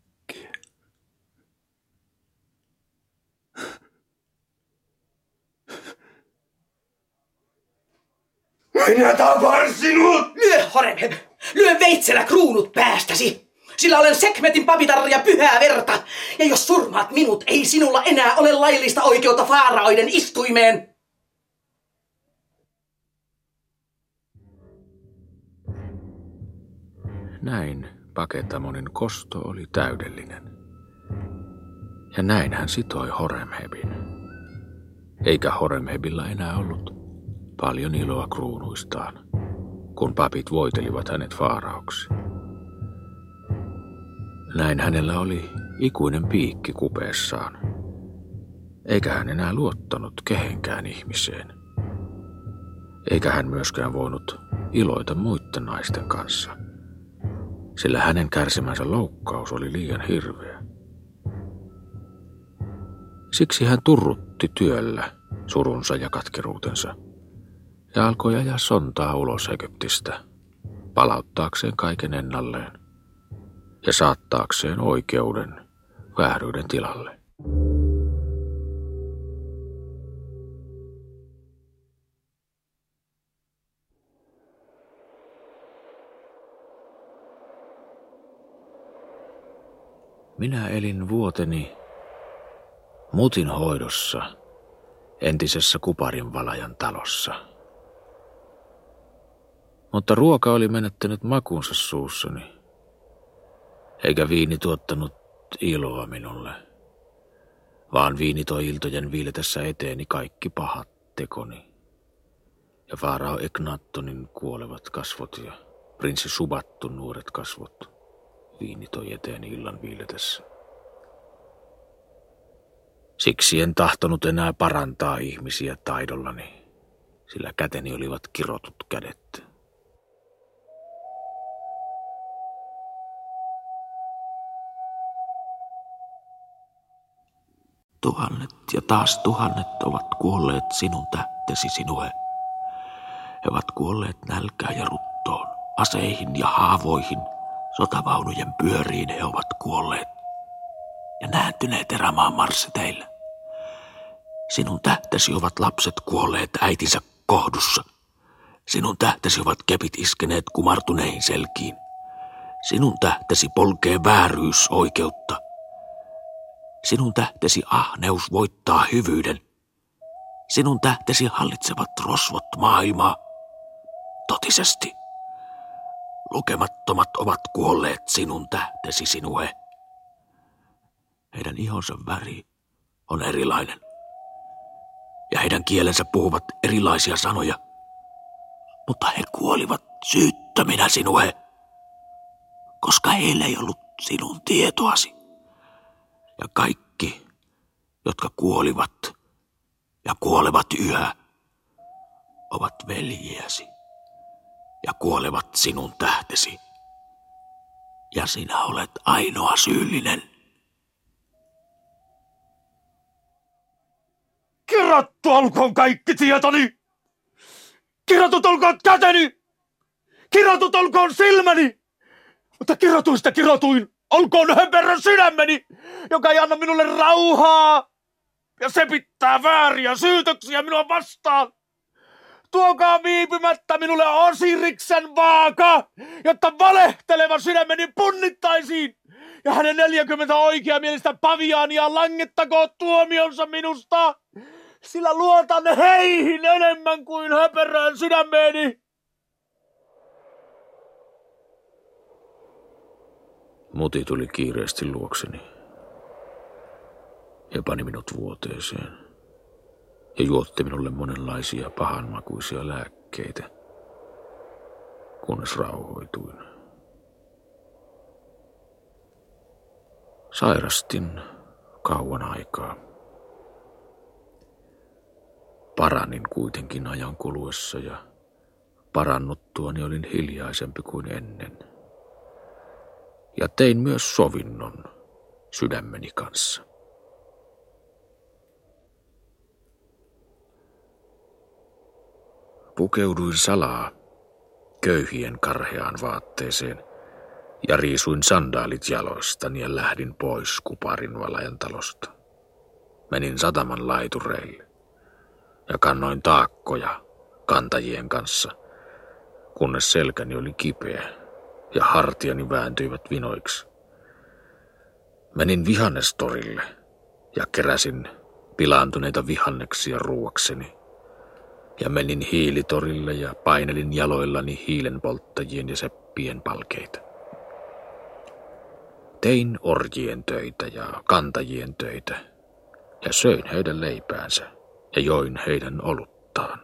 Minä tapan sinut! Lyö, Horemheb! Lyö veitsellä kruunut päästäsi! Sillä olen Sekmetin papitarja pyhää verta. Ja jos surmaat minut, ei sinulla enää ole laillista oikeutta faaraoiden istuimeen. Näin Paketamonin kosto oli täydellinen. Ja näin hän sitoi Horemhebin. Eikä Horemhebillä enää ollut paljon iloa kruunuistaan, kun papit voitelivat hänet faarauksi. Näin hänellä oli ikuinen piikki kupeessaan, eikä hän enää luottanut kehenkään ihmiseen. Eikä hän myöskään voinut iloita muiden naisten kanssa, sillä hänen kärsimänsä loukkaus oli liian hirveä. Siksi hän turrutti työllä surunsa ja katkeruutensa ja alkoi ajaa sontaa ulos Egyptistä, palauttaakseen kaiken ennalleen ja saattaakseen oikeuden vääryyden tilalle. Minä elin vuoteni mutin hoidossa entisessä kuparinvalajan talossa. Mutta ruoka oli menettänyt makunsa suussani, eikä viini tuottanut iloa minulle, vaan viini toi iltojen viiletessä eteeni kaikki pahat tekoni. Ja Faarao Egnattonin kuolevat kasvot ja prinssi Subattun nuoret kasvot viini toi eteeni illan viiletessä. Siksi en tahtonut enää parantaa ihmisiä taidollani, sillä käteni olivat kirotut kädet. Tuhannet ja taas tuhannet ovat kuolleet sinun tähtesi sinue. He ovat kuolleet nälkään ja ruttoon, aseihin ja haavoihin, sotavaunujen pyöriin he ovat kuolleet ja nääntyneet erämaan marsseteille. Sinun tähtesi ovat lapset kuolleet äitinsä kohdussa. Sinun tähtesi ovat kepit iskeneet kumartuneihin selkiin. Sinun tähtesi polkee vääryys oikeutta. Sinun tähtesi ahneus voittaa hyvyyden. Sinun tähtesi hallitsevat rosvot maailmaa. Totisesti. Lukemattomat ovat kuolleet sinun tähtesi sinue. Heidän ihonsa väri on erilainen. Ja heidän kielensä puhuvat erilaisia sanoja. Mutta he kuolivat syyttöminä sinue, koska heillä ei ollut sinun tietoasi. Ja kaikki, jotka kuolivat ja kuolevat yhä, ovat veljiäsi ja kuolevat sinun tähtesi. Ja sinä olet ainoa syyllinen. Kirjattu olkoon kaikki tietoni! Kirjatut olkoon käteni! Kirjatut olkoon silmäni! Mutta kirjoituista kirjoituin olkoon höperön sydämeni, joka ei anna minulle rauhaa ja se pitää vääriä syytöksiä minua vastaan. Tuokaa viipymättä minulle Osiriksen vaaka, jotta valehteleva sydämeni punnittaisiin. Ja hänen 40 oikeamielistä paviaania langettakoon tuomionsa minusta sillä luotan heihin enemmän kuin höperään sydämeeni. Muti tuli kiireesti luokseni ja pani minut vuoteeseen ja juotti minulle monenlaisia pahanmakuisia lääkkeitä, kunnes rauhoituin. Sairastin kauan aikaa. Paranin kuitenkin ajan kuluessa ja parannuttuani olin hiljaisempi kuin ennen. Ja tein myös sovinnon sydämeni kanssa. Pukeuduin salaa köyhien karheaan vaatteeseen ja riisuin sandaalit jaloistani ja lähdin pois kuparin valajan talosta. Menin sataman laitureille ja kannoin taakkoja kantajien kanssa, kunnes selkäni oli kipeä ja hartiani vääntyivät vinoiksi. Menin vihannestorille ja keräsin pilaantuneita vihanneksia ruuakseni. Ja menin hiilitorille ja painelin jaloillani hiilenpolttajien ja seppien palkeita. Tein orjien töitä ja kantajien töitä ja söin heidän leipäänsä ja join heidän oluttaan.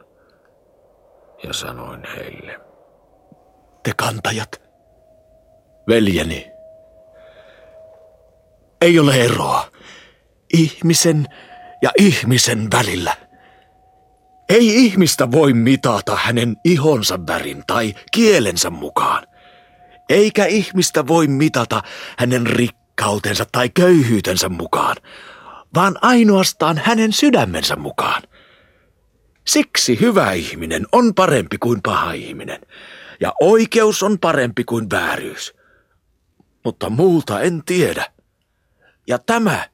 Ja sanoin heille. Te kantajat, veljeni, ei ole eroa ihmisen ja ihmisen välillä. Ei ihmistä voi mitata hänen ihonsa värin tai kielensä mukaan. Eikä ihmistä voi mitata hänen rikkautensa tai köyhyytensä mukaan, vaan ainoastaan hänen sydämensä mukaan. Siksi hyvä ihminen on parempi kuin paha ihminen, ja oikeus on parempi kuin vääryys. Mutta muuta en tiedä. Ja tämä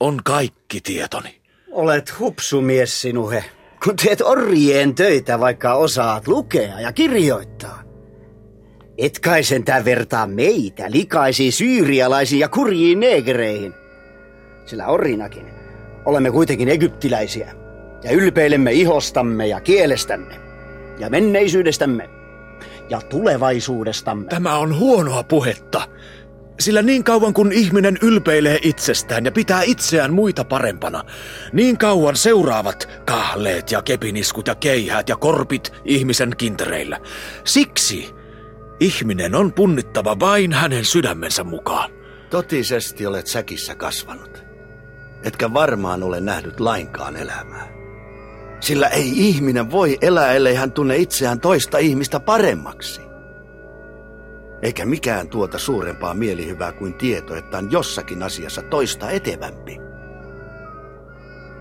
on kaikki tietoni. Olet hupsumies sinuhe, kun teet orjien töitä, vaikka osaat lukea ja kirjoittaa. Et kai sentään vertaa meitä likaisiin syyrialaisiin ja kurjiin negereihin sillä orinakin olemme kuitenkin egyptiläisiä ja ylpeilemme ihostamme ja kielestämme ja menneisyydestämme ja tulevaisuudestamme. Tämä on huonoa puhetta. Sillä niin kauan kun ihminen ylpeilee itsestään ja pitää itseään muita parempana, niin kauan seuraavat kahleet ja kepiniskut ja keihät ja korpit ihmisen kintereillä. Siksi ihminen on punnittava vain hänen sydämensä mukaan. Totisesti olet säkissä kasvanut. Etkä varmaan ole nähnyt lainkaan elämää. Sillä ei ihminen voi elää, ellei hän tunne itseään toista ihmistä paremmaksi. Eikä mikään tuota suurempaa mielihyvää kuin tieto, että on jossakin asiassa toista etevämpi.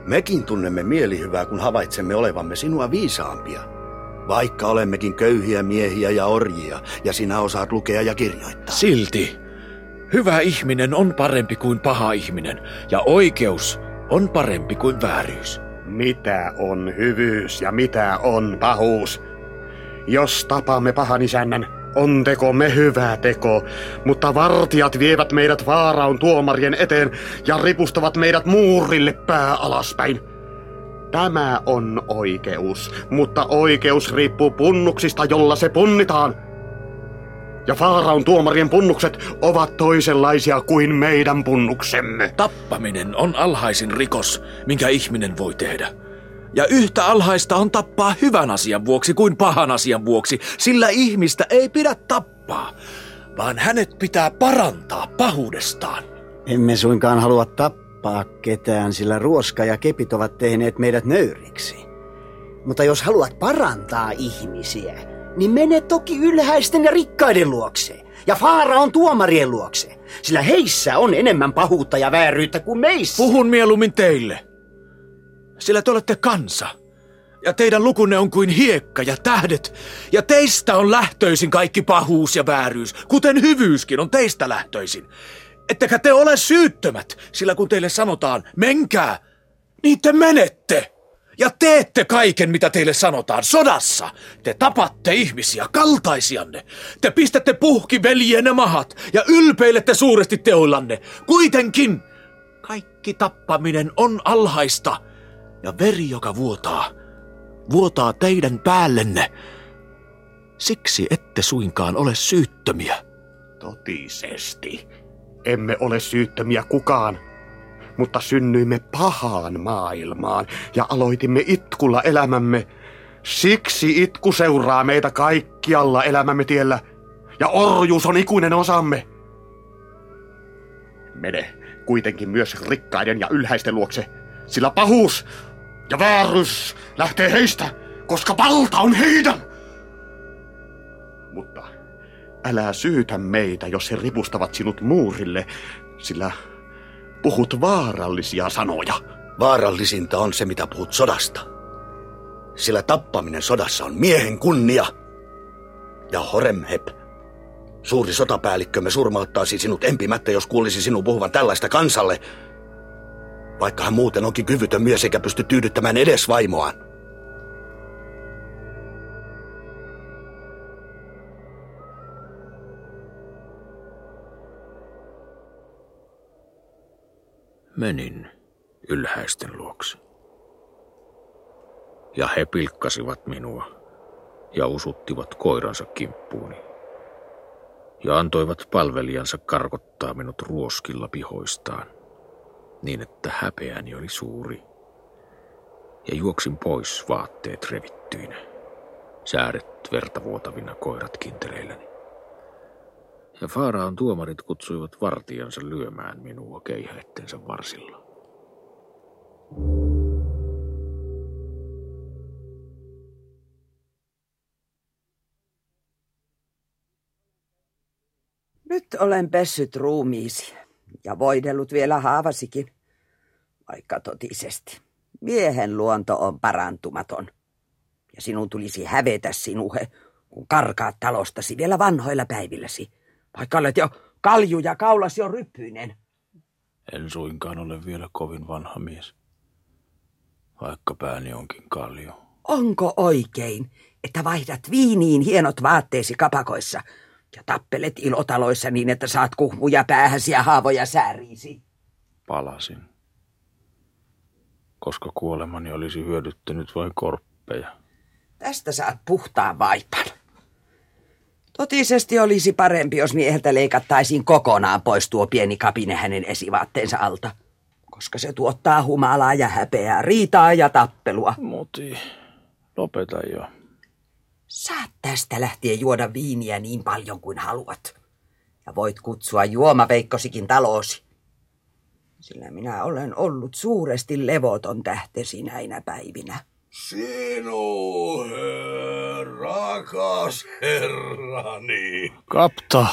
Mekin tunnemme mielihyvää, kun havaitsemme olevamme sinua viisaampia. Vaikka olemmekin köyhiä miehiä ja orjia, ja sinä osaat lukea ja kirjoittaa. Silti hyvä ihminen on parempi kuin paha ihminen, ja oikeus on parempi kuin vääryys. Mitä on hyvyys ja mitä on pahuus? Jos tapaamme pahan isännän, on tekomme hyvä teko, mutta vartijat vievät meidät vaaraun tuomarien eteen ja ripustavat meidät muurille pää alaspäin. Tämä on oikeus, mutta oikeus riippuu punnuksista, jolla se punnitaan. Ja Faaraun tuomarien punnukset ovat toisenlaisia kuin meidän punnuksemme. Tappaminen on alhaisin rikos, minkä ihminen voi tehdä. Ja yhtä alhaista on tappaa hyvän asian vuoksi kuin pahan asian vuoksi, sillä ihmistä ei pidä tappaa, vaan hänet pitää parantaa pahuudestaan. Emme suinkaan halua tappaa ketään, sillä ruoska ja kepit ovat tehneet meidät nöyriksi. Mutta jos haluat parantaa ihmisiä, niin mene toki ylhäisten ja rikkaiden luokse. Ja Faara on tuomarien luokse, sillä heissä on enemmän pahuutta ja vääryyttä kuin meissä. Puhun mieluummin teille. Sillä te olette kansa. Ja teidän lukunne on kuin hiekka ja tähdet. Ja teistä on lähtöisin kaikki pahuus ja vääryys, kuten hyvyyskin on teistä lähtöisin. Ettekä te ole syyttömät, sillä kun teille sanotaan, menkää, niin te menette. Ja teette kaiken, mitä teille sanotaan sodassa. Te tapatte ihmisiä, kaltaisianne. Te pistätte puhki veljienne mahat ja ylpeilette suuresti teoillanne. Kuitenkin kaikki tappaminen on alhaista ja veri, joka vuotaa, vuotaa teidän päällenne. Siksi ette suinkaan ole syyttömiä. Totisesti. Emme ole syyttömiä kukaan, mutta synnyimme pahaan maailmaan ja aloitimme itkulla elämämme. Siksi itku seuraa meitä kaikkialla elämämme tiellä, ja orjuus on ikuinen osamme. Mene kuitenkin myös rikkaiden ja ylhäisten luokse, sillä pahuus ja vääryys lähtee heistä, koska valta on heidän. Mutta älä syytä meitä, jos he ripustavat sinut muurille, sillä puhut vaarallisia sanoja. Vaarallisinta on se, mitä puhut sodasta. Sillä tappaminen sodassa on miehen kunnia. Ja Horemheb, suuri sotapäällikkömme surmauttaisi sinut empimättä, jos kuulisi sinun puhuvan tällaista kansalle, vaikka hän muuten onkin kyvytön mies eikä pysty tyydyttämään edes vaimoaan. Menin ylhäisten luokse. Ja he pilkkasivat minua ja usuttivat koiransa kimppuuni. Ja antoivat palvelijansa karkottaa minut ruoskilla pihoistaan, niin että häpeäni oli suuri. Ja juoksin pois vaatteet revittyinä, säädet vertavuotavina koirat kintereilläni. Ja Faaraan tuomarit kutsuivat vartijansa lyömään minua keihäittensä varsilla. Nyt olen pessyt ruumiisi ja voidellut vielä haavasikin, vaikka totisesti. Miehen luonto on parantumaton. Ja sinun tulisi hävetä sinuhe, kun karkaat talostasi vielä vanhoilla päivilläsi, vaikka olet jo kalju ja kaulas jo ryppyinen. En suinkaan ole vielä kovin vanha mies, vaikka pääni onkin kalju. Onko oikein, että vaihdat viiniin hienot vaatteesi kapakoissa ja tappelet ilotaloissa niin, että saat kuhmuja päähäsi ja haavoja sääriisi? Palasin, koska kuolemani olisi hyödyttänyt vain korppeja. Tästä saat puhtaan vaipan. Totisesti olisi parempi, jos mieheltä leikattaisiin kokonaan pois tuo pieni kapine hänen esivaatteensa alta. Koska se tuottaa humalaa ja häpeää, riitaa ja tappelua. Muti, lopeta jo. Saat tästä lähtien juoda viiniä niin paljon kuin haluat. Ja voit kutsua juomaveikkosikin taloosi. Sillä minä olen ollut suuresti levoton tähtesi näinä päivinä. Sinuhe, rakas herrani. Kapta,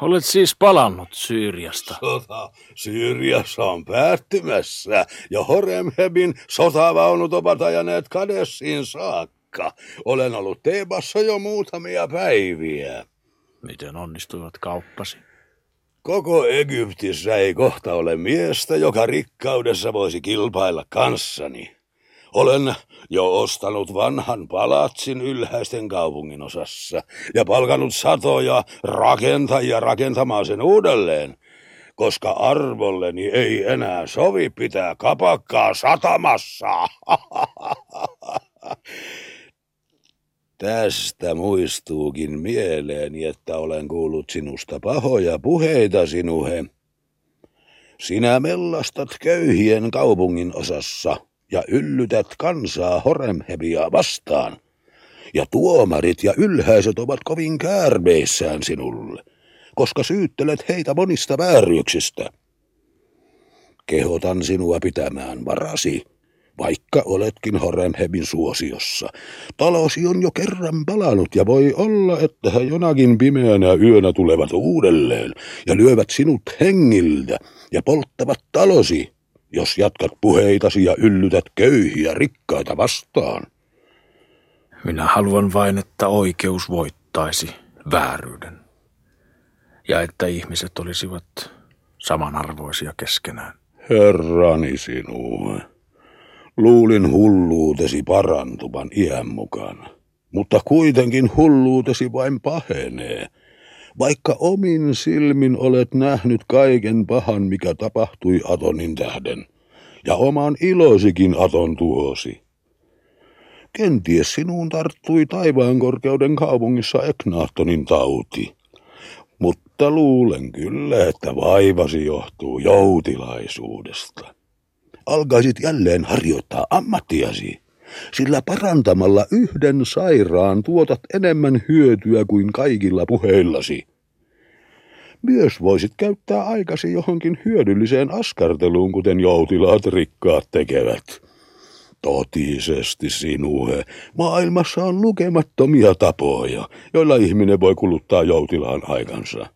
olet siis palannut Syyriasta. Sota Syyriassa on päättymässä ja Horemhebin sotavaunut ovat ajaneet Kadessiin saakka. Olen ollut Teebassa jo muutamia päiviä. Miten onnistuivat kauppasi? Koko Egyptissä ei kohta ole miestä, joka rikkaudessa voisi kilpailla kanssani. Olen jo ostanut vanhan palatsin ylhäisten kaupungin osassa ja palkanut satoja rakentajia rakentamaan sen uudelleen, koska arvolleni ei enää sovi pitää kapakkaa satamassa. Tästä muistuukin mieleeni, että olen kuullut sinusta pahoja puheita, sinuhe. Sinä mellastat köyhien kaupungin osassa ja yllytät kansaa Horemhebia vastaan. Ja tuomarit ja ylhäiset ovat kovin käärmeissään sinulle, koska syyttelet heitä monista vääryyksistä. Kehotan sinua pitämään varasi vaikka oletkin Horemhebin suosiossa. Talosi on jo kerran palannut ja voi olla, että he jonakin pimeänä yönä tulevat uudelleen ja lyövät sinut hengiltä ja polttavat talosi, jos jatkat puheitasi ja yllytät köyhiä rikkaita vastaan. Minä haluan vain, että oikeus voittaisi vääryyden ja että ihmiset olisivat samanarvoisia keskenään. Herrani sinua. Luulin hulluutesi parantuvan iän mukana, mutta kuitenkin hulluutesi vain pahenee, vaikka omin silmin olet nähnyt kaiken pahan, mikä tapahtui Atonin tähden, ja oman ilosikin Aton tuosi. Kenties sinuun tarttui taivaan korkeuden kaupungissa Eknaattonin tauti, mutta luulen kyllä, että vaivasi johtuu joutilaisuudesta alkaisit jälleen harjoittaa ammattiasi, sillä parantamalla yhden sairaan tuotat enemmän hyötyä kuin kaikilla puheillasi. Myös voisit käyttää aikasi johonkin hyödylliseen askarteluun, kuten joutilaat rikkaat tekevät. Totisesti sinuhe, maailmassa on lukemattomia tapoja, joilla ihminen voi kuluttaa joutilaan aikansa.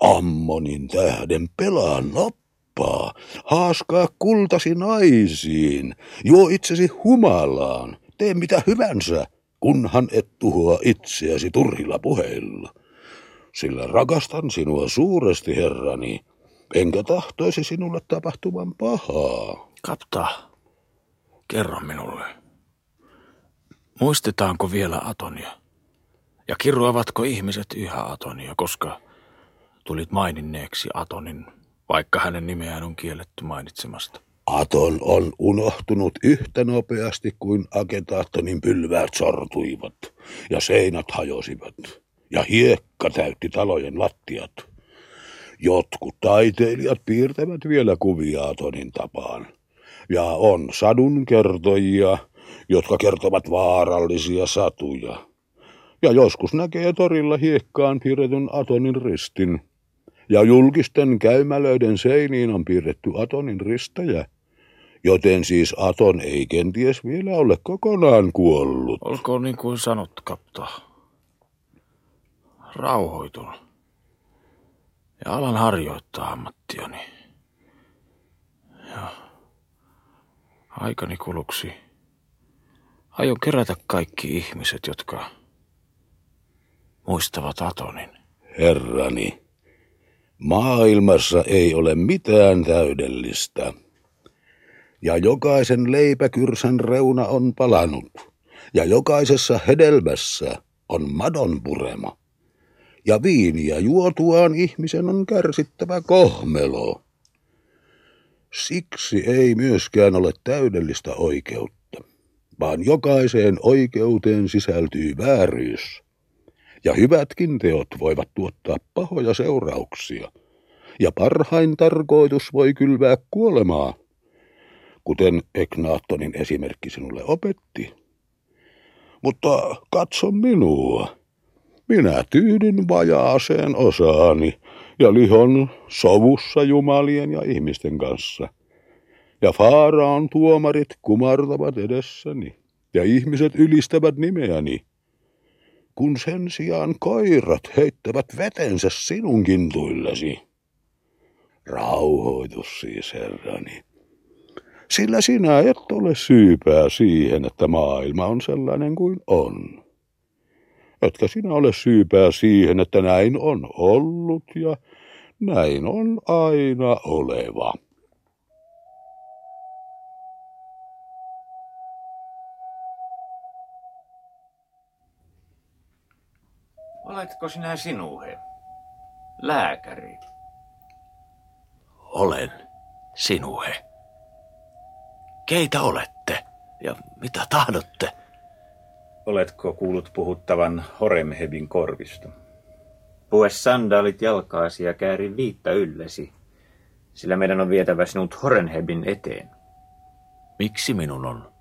Ammonin tähden pelaa nopea kauppaa, haaskaa kultasi naisiin, juo itsesi humalaan, tee mitä hyvänsä, kunhan et tuhoa itseäsi turhilla puheilla. Sillä rakastan sinua suuresti, herrani, enkä tahtoisi sinulle tapahtuvan pahaa. Kapta, kerro minulle. Muistetaanko vielä Atonia? Ja kirroavatko ihmiset yhä Atonia, koska tulit maininneeksi Atonin vaikka hänen nimeään on kielletty mainitsemasta. Aton on unohtunut yhtä nopeasti kuin Aketaattonin pylväät sortuivat, ja seinät hajosivat, ja hiekka täytti talojen lattiat. Jotkut taiteilijat piirtävät vielä kuvia Atonin tapaan, ja on sadunkertojia, jotka kertovat vaarallisia satuja. Ja joskus näkee torilla hiekkaan piirretyn Atonin ristin, ja julkisten käymälöiden seiniin on piirretty Atonin ristäjä, joten siis Aton ei kenties vielä ole kokonaan kuollut. Olkoon niin kuin sanot, kapta. Rauhoitun. Ja alan harjoittaa ammattiani. Ja aikani kuluksi aion kerätä kaikki ihmiset, jotka muistavat Atonin. Herrani, Maailmassa ei ole mitään täydellistä. Ja jokaisen leipäkyrsän reuna on palanut, ja jokaisessa hedelmässä on madon purema. Ja viiniä juotuaan ihmisen on kärsittävä kohmelo. Siksi ei myöskään ole täydellistä oikeutta, vaan jokaiseen oikeuteen sisältyy vääryys. Ja hyvätkin teot voivat tuottaa pahoja seurauksia. Ja parhain tarkoitus voi kylvää kuolemaa, kuten Eknaattonin esimerkki sinulle opetti. Mutta katso minua. Minä tyydyn vajaaseen osaani ja lihon sovussa jumalien ja ihmisten kanssa. Ja Faaraan tuomarit kumartavat edessäni ja ihmiset ylistävät nimeäni. Kun sen sijaan koirat heittävät vetensä sinun kintuillesi. Rauhoitus siis, herrani. Sillä sinä et ole syypää siihen, että maailma on sellainen kuin on. Etkä sinä ole syypää siihen, että näin on ollut ja näin on aina oleva. Oletko sinä sinuhe? Lääkäri. Olen sinuhe. Keitä olette ja mitä tahdotte? Oletko kuullut puhuttavan Horemhebin korvista? Pue sandaalit jalkaasi ja käärin viitta yllesi, sillä meidän on vietävä sinut Horenhebin eteen. Miksi minun on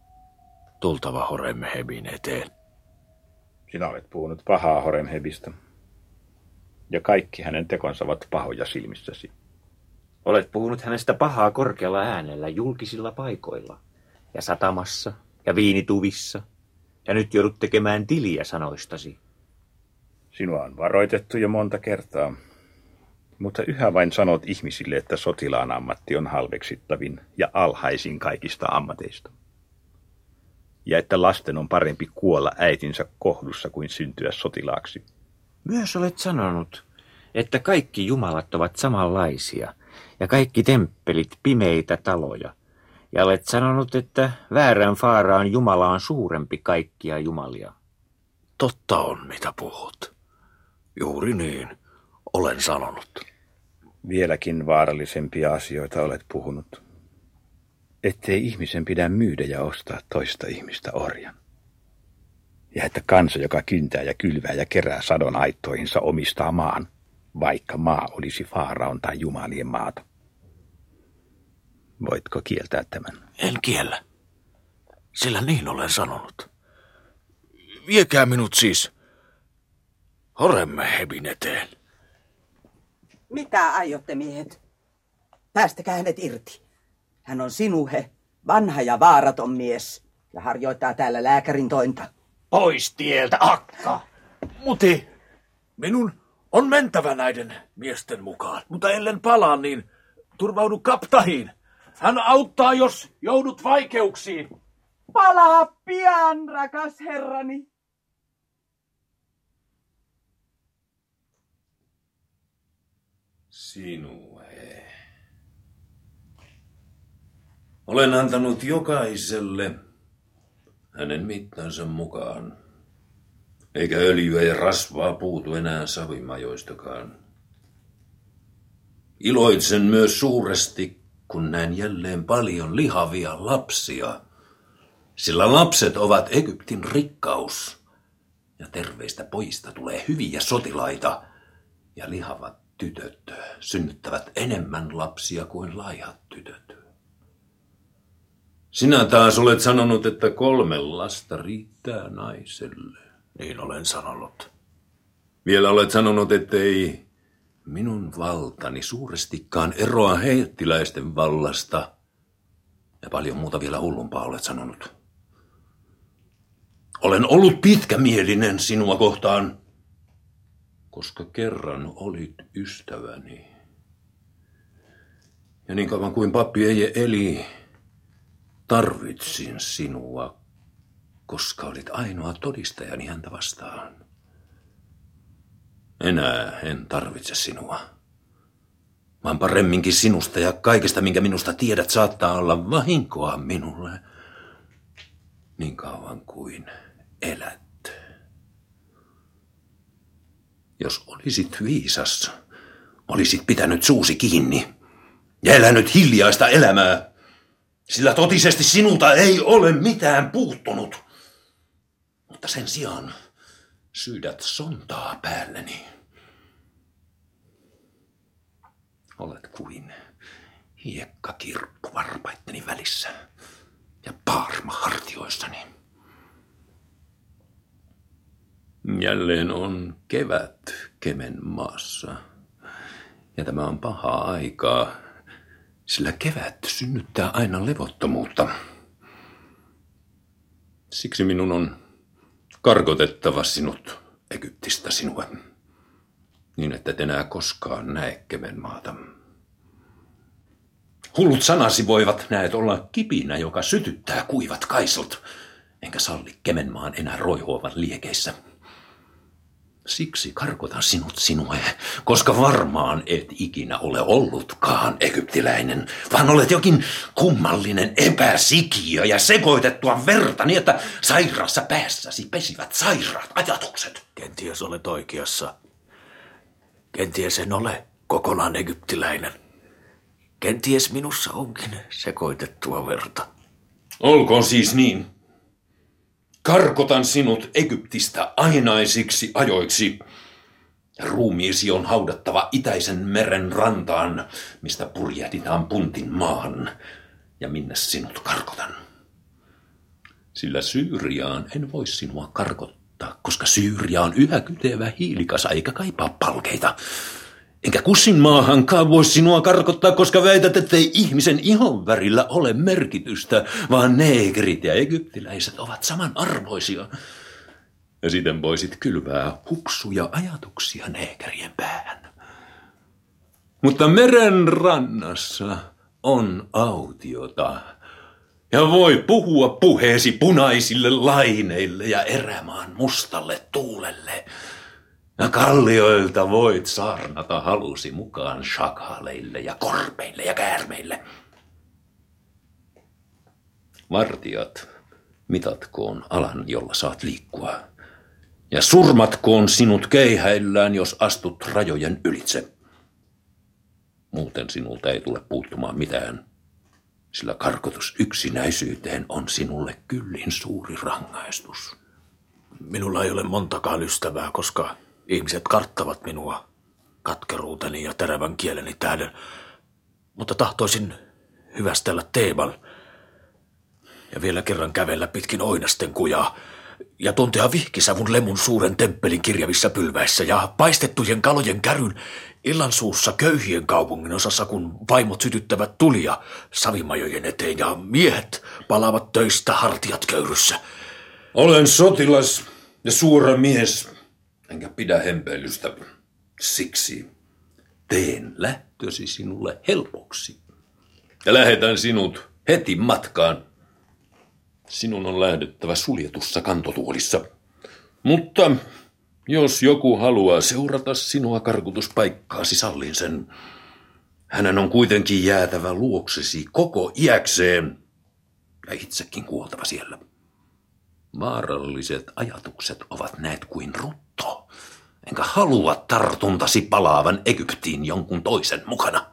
tultava Horemhebin eteen? Sinä olet puhunut pahaa Horemhebistä, ja kaikki hänen tekonsa ovat pahoja silmissäsi. Olet puhunut hänestä pahaa korkealla äänellä julkisilla paikoilla, ja satamassa, ja viinituvissa, ja nyt joudut tekemään tiliä sanoistasi. Sinua on varoitettu jo monta kertaa, mutta yhä vain sanot ihmisille, että sotilaan ammatti on halveksittavin ja alhaisin kaikista ammateista. Ja että lasten on parempi kuolla äitinsä kohdussa kuin syntyä sotilaaksi. Myös olet sanonut, että kaikki jumalat ovat samanlaisia – ja kaikki temppelit pimeitä taloja. Ja olet sanonut, että väärän faaraan Jumala on suurempi kaikkia jumalia. Totta on, mitä puhut. Juuri niin, olen sanonut. Vieläkin vaarallisempia asioita olet puhunut. Ettei ihmisen pidä myydä ja ostaa toista ihmistä orjan. Ja että kansa, joka kyntää ja kylvää ja kerää sadon aittoihinsa, omistaa maan vaikka maa olisi Faaraon tai Jumalien maata. Voitko kieltää tämän? En kiellä, sillä niin olen sanonut. Viekää minut siis Horemme eteen. Mitä aiotte, miehet? Päästäkää hänet irti. Hän on sinuhe, vanha ja vaaraton mies, ja harjoittaa täällä lääkärin tointa. Pois tieltä, akka! Muti, minun on mentävä näiden miesten mukaan, mutta ellen palaa, niin turvaudu kaptahiin. Hän auttaa, jos joudut vaikeuksiin. Palaa pian, rakas herrani. Sinue. Olen antanut jokaiselle hänen mittansa mukaan eikä öljyä ja rasvaa puutu enää savimajoistakaan. Iloitsen myös suuresti, kun näen jälleen paljon lihavia lapsia, sillä lapset ovat Egyptin rikkaus, ja terveistä pojista tulee hyviä sotilaita, ja lihavat tytöt synnyttävät enemmän lapsia kuin laihat tytöt. Sinä taas olet sanonut, että kolme lasta riittää naiselle. Niin olen sanonut. Vielä olet sanonut, ettei minun valtani suurestikaan eroa heittiläisten vallasta. Ja paljon muuta vielä hullumpaa olet sanonut. Olen ollut pitkämielinen sinua kohtaan, koska kerran olit ystäväni. Ja niin kauan kuin pappi ei eli, tarvitsin sinua koska olit ainoa todistajani häntä vastaan. Enää en tarvitse sinua. Vaan paremminkin sinusta ja kaikesta, minkä minusta tiedät, saattaa olla vahinkoa minulle. Niin kauan kuin elät. Jos olisit viisas, olisit pitänyt suusi kiinni ja elänyt hiljaista elämää, sillä totisesti sinulta ei ole mitään puuttunut. Mutta sen sijaan syydät sontaa päälleni. Olet kuin hiekkakirppu varpaitteni välissä ja paarma hartioissani. Jälleen on kevät Kemen maassa. Ja tämä on pahaa aikaa, sillä kevät synnyttää aina levottomuutta. Siksi minun on karkotettava sinut Egyptistä sinua, niin että et enää koskaan näe Kemen maata. Hullut sanasi voivat näet olla kipinä, joka sytyttää kuivat kaisut, enkä salli Kemenmaan enää roihuavan liekeissä. Siksi karkotan sinut sinue, koska varmaan et ikinä ole ollutkaan egyptiläinen, vaan olet jokin kummallinen epäsikiö ja sekoitettua verta niin, että sairaassa päässäsi pesivät sairaat ajatukset. Kenties olet oikeassa. Kenties en ole kokonaan egyptiläinen. Kenties minussa onkin sekoitettua verta. Olkoon siis niin. Karkotan sinut Egyptistä ainaisiksi ajoiksi. Ruumiisi on haudattava itäisen meren rantaan, mistä purjehditaan puntin maahan, ja minne sinut karkotan. Sillä Syyriaan en voi sinua karkottaa, koska Syyria on yhä kytevä hiilikasa eikä kaipaa palkeita. Enkä kussin maahankaan voi sinua karkottaa, koska väität, ettei ihmisen ihon värillä ole merkitystä, vaan neekerit ja egyptiläiset ovat samanarvoisia. Ja siten voisit kylvää hupsuja ajatuksia neekerien päähän. Mutta meren rannassa on autiota. Ja voi puhua puheesi punaisille laineille ja erämaan mustalle tuulelle. Ja kallioilta voit saarnata halusi mukaan shakaleille ja korpeille ja käärmeille. Vartijat, mitatkoon alan, jolla saat liikkua. Ja surmatkoon sinut keihäillään, jos astut rajojen ylitse. Muuten sinulta ei tule puuttumaan mitään, sillä karkotus yksinäisyyteen on sinulle kyllin suuri rangaistus. Minulla ei ole montakaan ystävää, koska Ihmiset karttavat minua katkeruuteni ja terävän kieleni tähden, mutta tahtoisin hyvästellä Teeban ja vielä kerran kävellä pitkin oinasten kujaa ja tuntea vihkisavun lemun suuren temppelin kirjavissa pylväissä ja paistettujen kalojen käryn illan suussa köyhien kaupungin osassa, kun vaimot sytyttävät tulia savimajojen eteen ja miehet palaavat töistä hartiat köyryssä. Olen sotilas ja suora mies, enkä pidä hempeilystä. Siksi teen lähtösi sinulle helpoksi. Ja lähetän sinut heti matkaan. Sinun on lähdettävä suljetussa kantotuolissa. Mutta jos joku haluaa seurata sinua karkutuspaikkaasi, sallin sen. Hänen on kuitenkin jäätävä luoksesi koko iäkseen ja itsekin kuoltava siellä. Vaaralliset ajatukset ovat näet kuin rutto, enkä halua tartuntasi palaavan Egyptiin jonkun toisen mukana.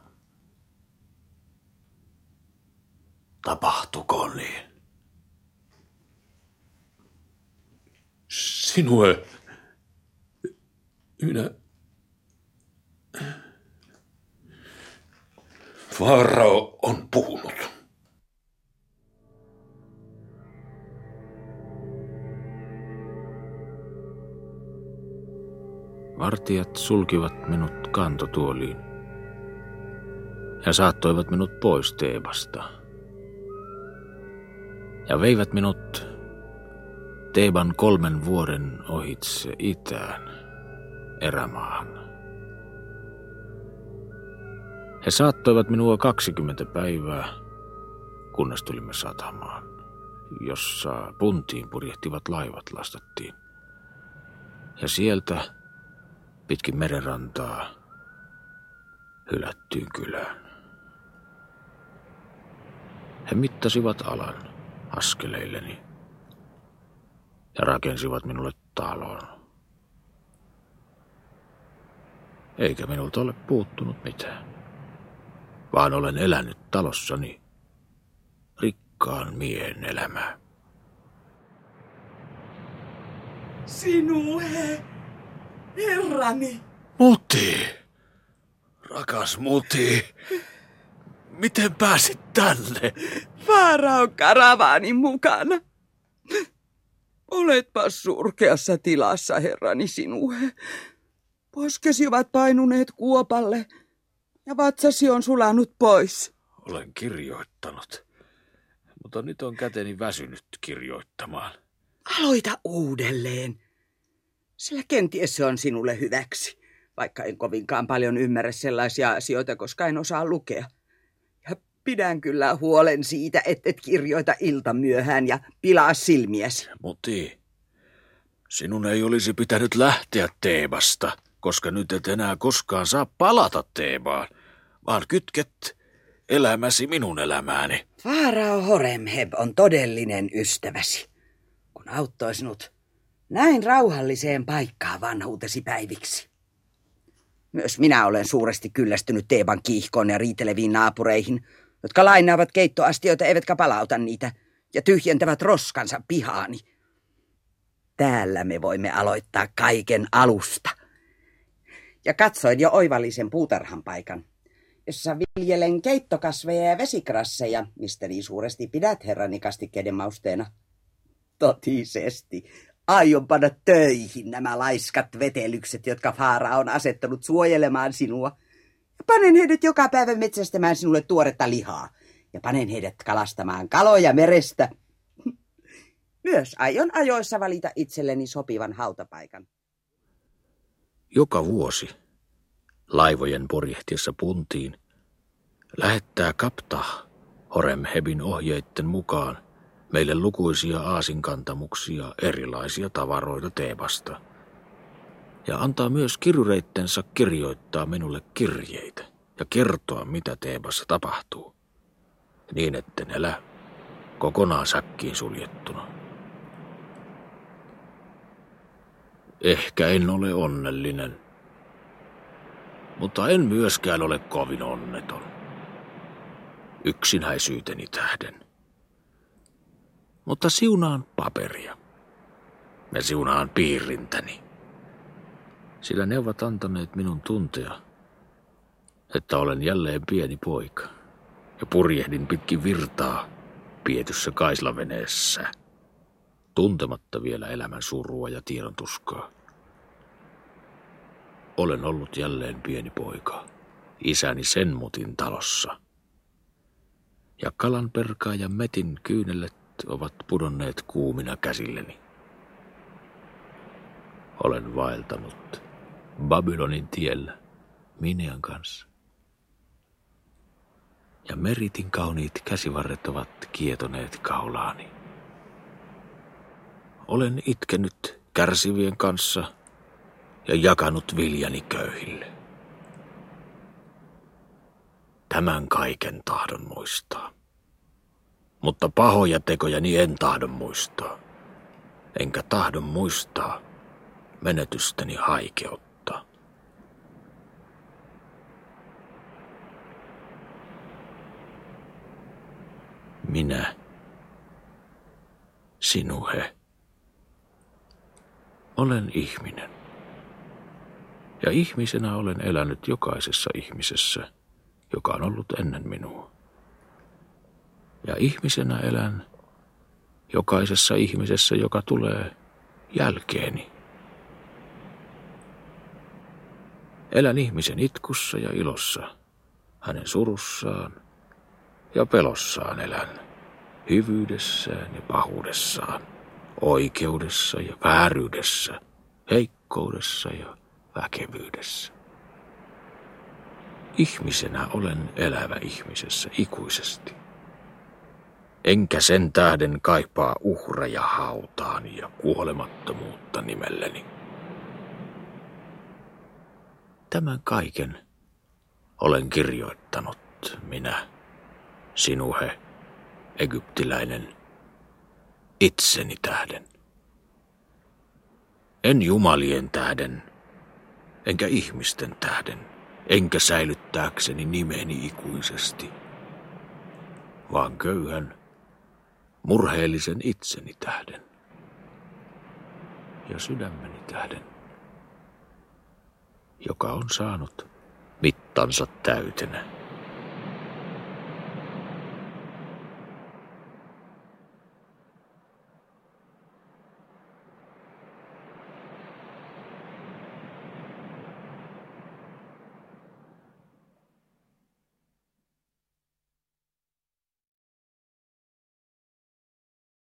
Tapahtuko niin? Sinue, minä... Farao on puhunut. Vartijat sulkivat minut kantotuoliin ja saattoivat minut pois Teebasta. Ja veivät minut Teeban kolmen vuoden ohitse itään, erämaahan. He saattoivat minua 20 päivää, kunnes tulimme satamaan, jossa puntiin purjehtivat laivat lastattiin. Ja sieltä pitkin merenrantaa hylättyyn kylään. He mittasivat alan askeleilleni ja rakensivat minulle talon. Eikä minulta ole puuttunut mitään, vaan olen elänyt talossani rikkaan miehen elämää. Sinue, herrani. Muti, rakas muti, miten pääsit tänne? Farao karavaani mukana. Oletpa surkeassa tilassa, herrani sinue. Poskesi ovat painuneet kuopalle ja vatsasi on sulanut pois. Olen kirjoittanut, mutta nyt on käteni väsynyt kirjoittamaan. Aloita uudelleen, sillä kenties se on sinulle hyväksi, vaikka en kovinkaan paljon ymmärrä sellaisia asioita, koska en osaa lukea. Ja pidän kyllä huolen siitä, että et kirjoita ilta myöhään ja pilaa silmiäsi. Muti, sinun ei olisi pitänyt lähteä Teebasta, koska nyt et enää koskaan saa palata Teebaan, vaan kytket elämäsi minun elämääni. Faarao Horemheb on todellinen ystäväsi, kun auttoi sinut näin rauhalliseen paikkaan vanhuutesi päiviksi. Myös minä olen suuresti kyllästynyt Teeban kiihkoon ja riiteleviin naapureihin, jotka lainaavat keittoastioita eivätkä palauta niitä ja tyhjentävät roskansa pihaani. Täällä me voimme aloittaa kaiken alusta. Ja katsoin jo oivallisen puutarhan paikan, jossa viljelen keittokasveja ja vesikrasseja, mistä niin suuresti pidät herrani kastikkeiden mausteena. Totisesti. Aion panna töihin nämä laiskat vetelykset, jotka Faara on asettanut suojelemaan sinua. Ja panen heidät joka päivä metsästämään sinulle tuoretta lihaa. Ja panen heidät kalastamaan kaloja merestä. Myös aion ajoissa valita itselleni sopivan hautapaikan. Joka vuosi laivojen porjehtiessa puntiin lähettää kapta Horemhebin ohjeitten mukaan meille lukuisia aasinkantamuksia erilaisia tavaroita Teebasta. Ja antaa myös kirjureittensa kirjoittaa minulle kirjeitä ja kertoa, mitä Teebassa tapahtuu, niin etten elä kokonaan säkkiin suljettuna. Ehkä en ole onnellinen, mutta en myöskään ole kovin onneton. Yksinäisyyteni tähden. Mutta siunaan paperia. Ja siunaan piirintäni. Sillä ne ovat antaneet minun tuntea, että olen jälleen pieni poika. Ja purjehdin pitkin virtaa pietyssä kaislaveneessä. Tuntematta vielä elämän surua ja tiedon tuskaa. Olen ollut jälleen pieni poika, isäni sen mutin talossa. Ja kalanperkaa ja metin kyynellet ovat pudonneet kuumina käsilleni. Olen vaeltanut Babylonin tiellä Minean kanssa. Ja meritin kauniit käsivarret ovat kietoneet kaulaani. Olen itkenyt kärsivien kanssa – ja jakanut viljani köyhille. Tämän kaiken tahdon muistaa. Mutta pahoja tekojani en tahdon muistaa. Enkä tahdon muistaa menetystäni haikeutta. Minä, sinuhe, olen ihminen. Ja ihmisenä olen elänyt jokaisessa ihmisessä, joka on ollut ennen minua. Ja ihmisenä elän jokaisessa ihmisessä, joka tulee jälkeeni. Elän ihmisen itkussa ja ilossa, hänen surussaan ja pelossaan elän, hyvyydessään ja pahuudessaan, oikeudessa ja vääryydessä, heikkoudessa ja väkevyydessä. Ihmisenä olen elävä ihmisessä ikuisesti. Enkä sen tähden kaipaa uhreja hautaan ja kuolemattomuutta nimelleni. Tämän kaiken olen kirjoittanut minä, sinuhe, egyptiläinen, itseni tähden. En jumalien tähden, enkä ihmisten tähden, enkä säilyttääkseni nimeni ikuisesti, vaan köyhän, murheellisen itseni tähden. ja sydämeni tähden, joka on saanut mittansa täytenä.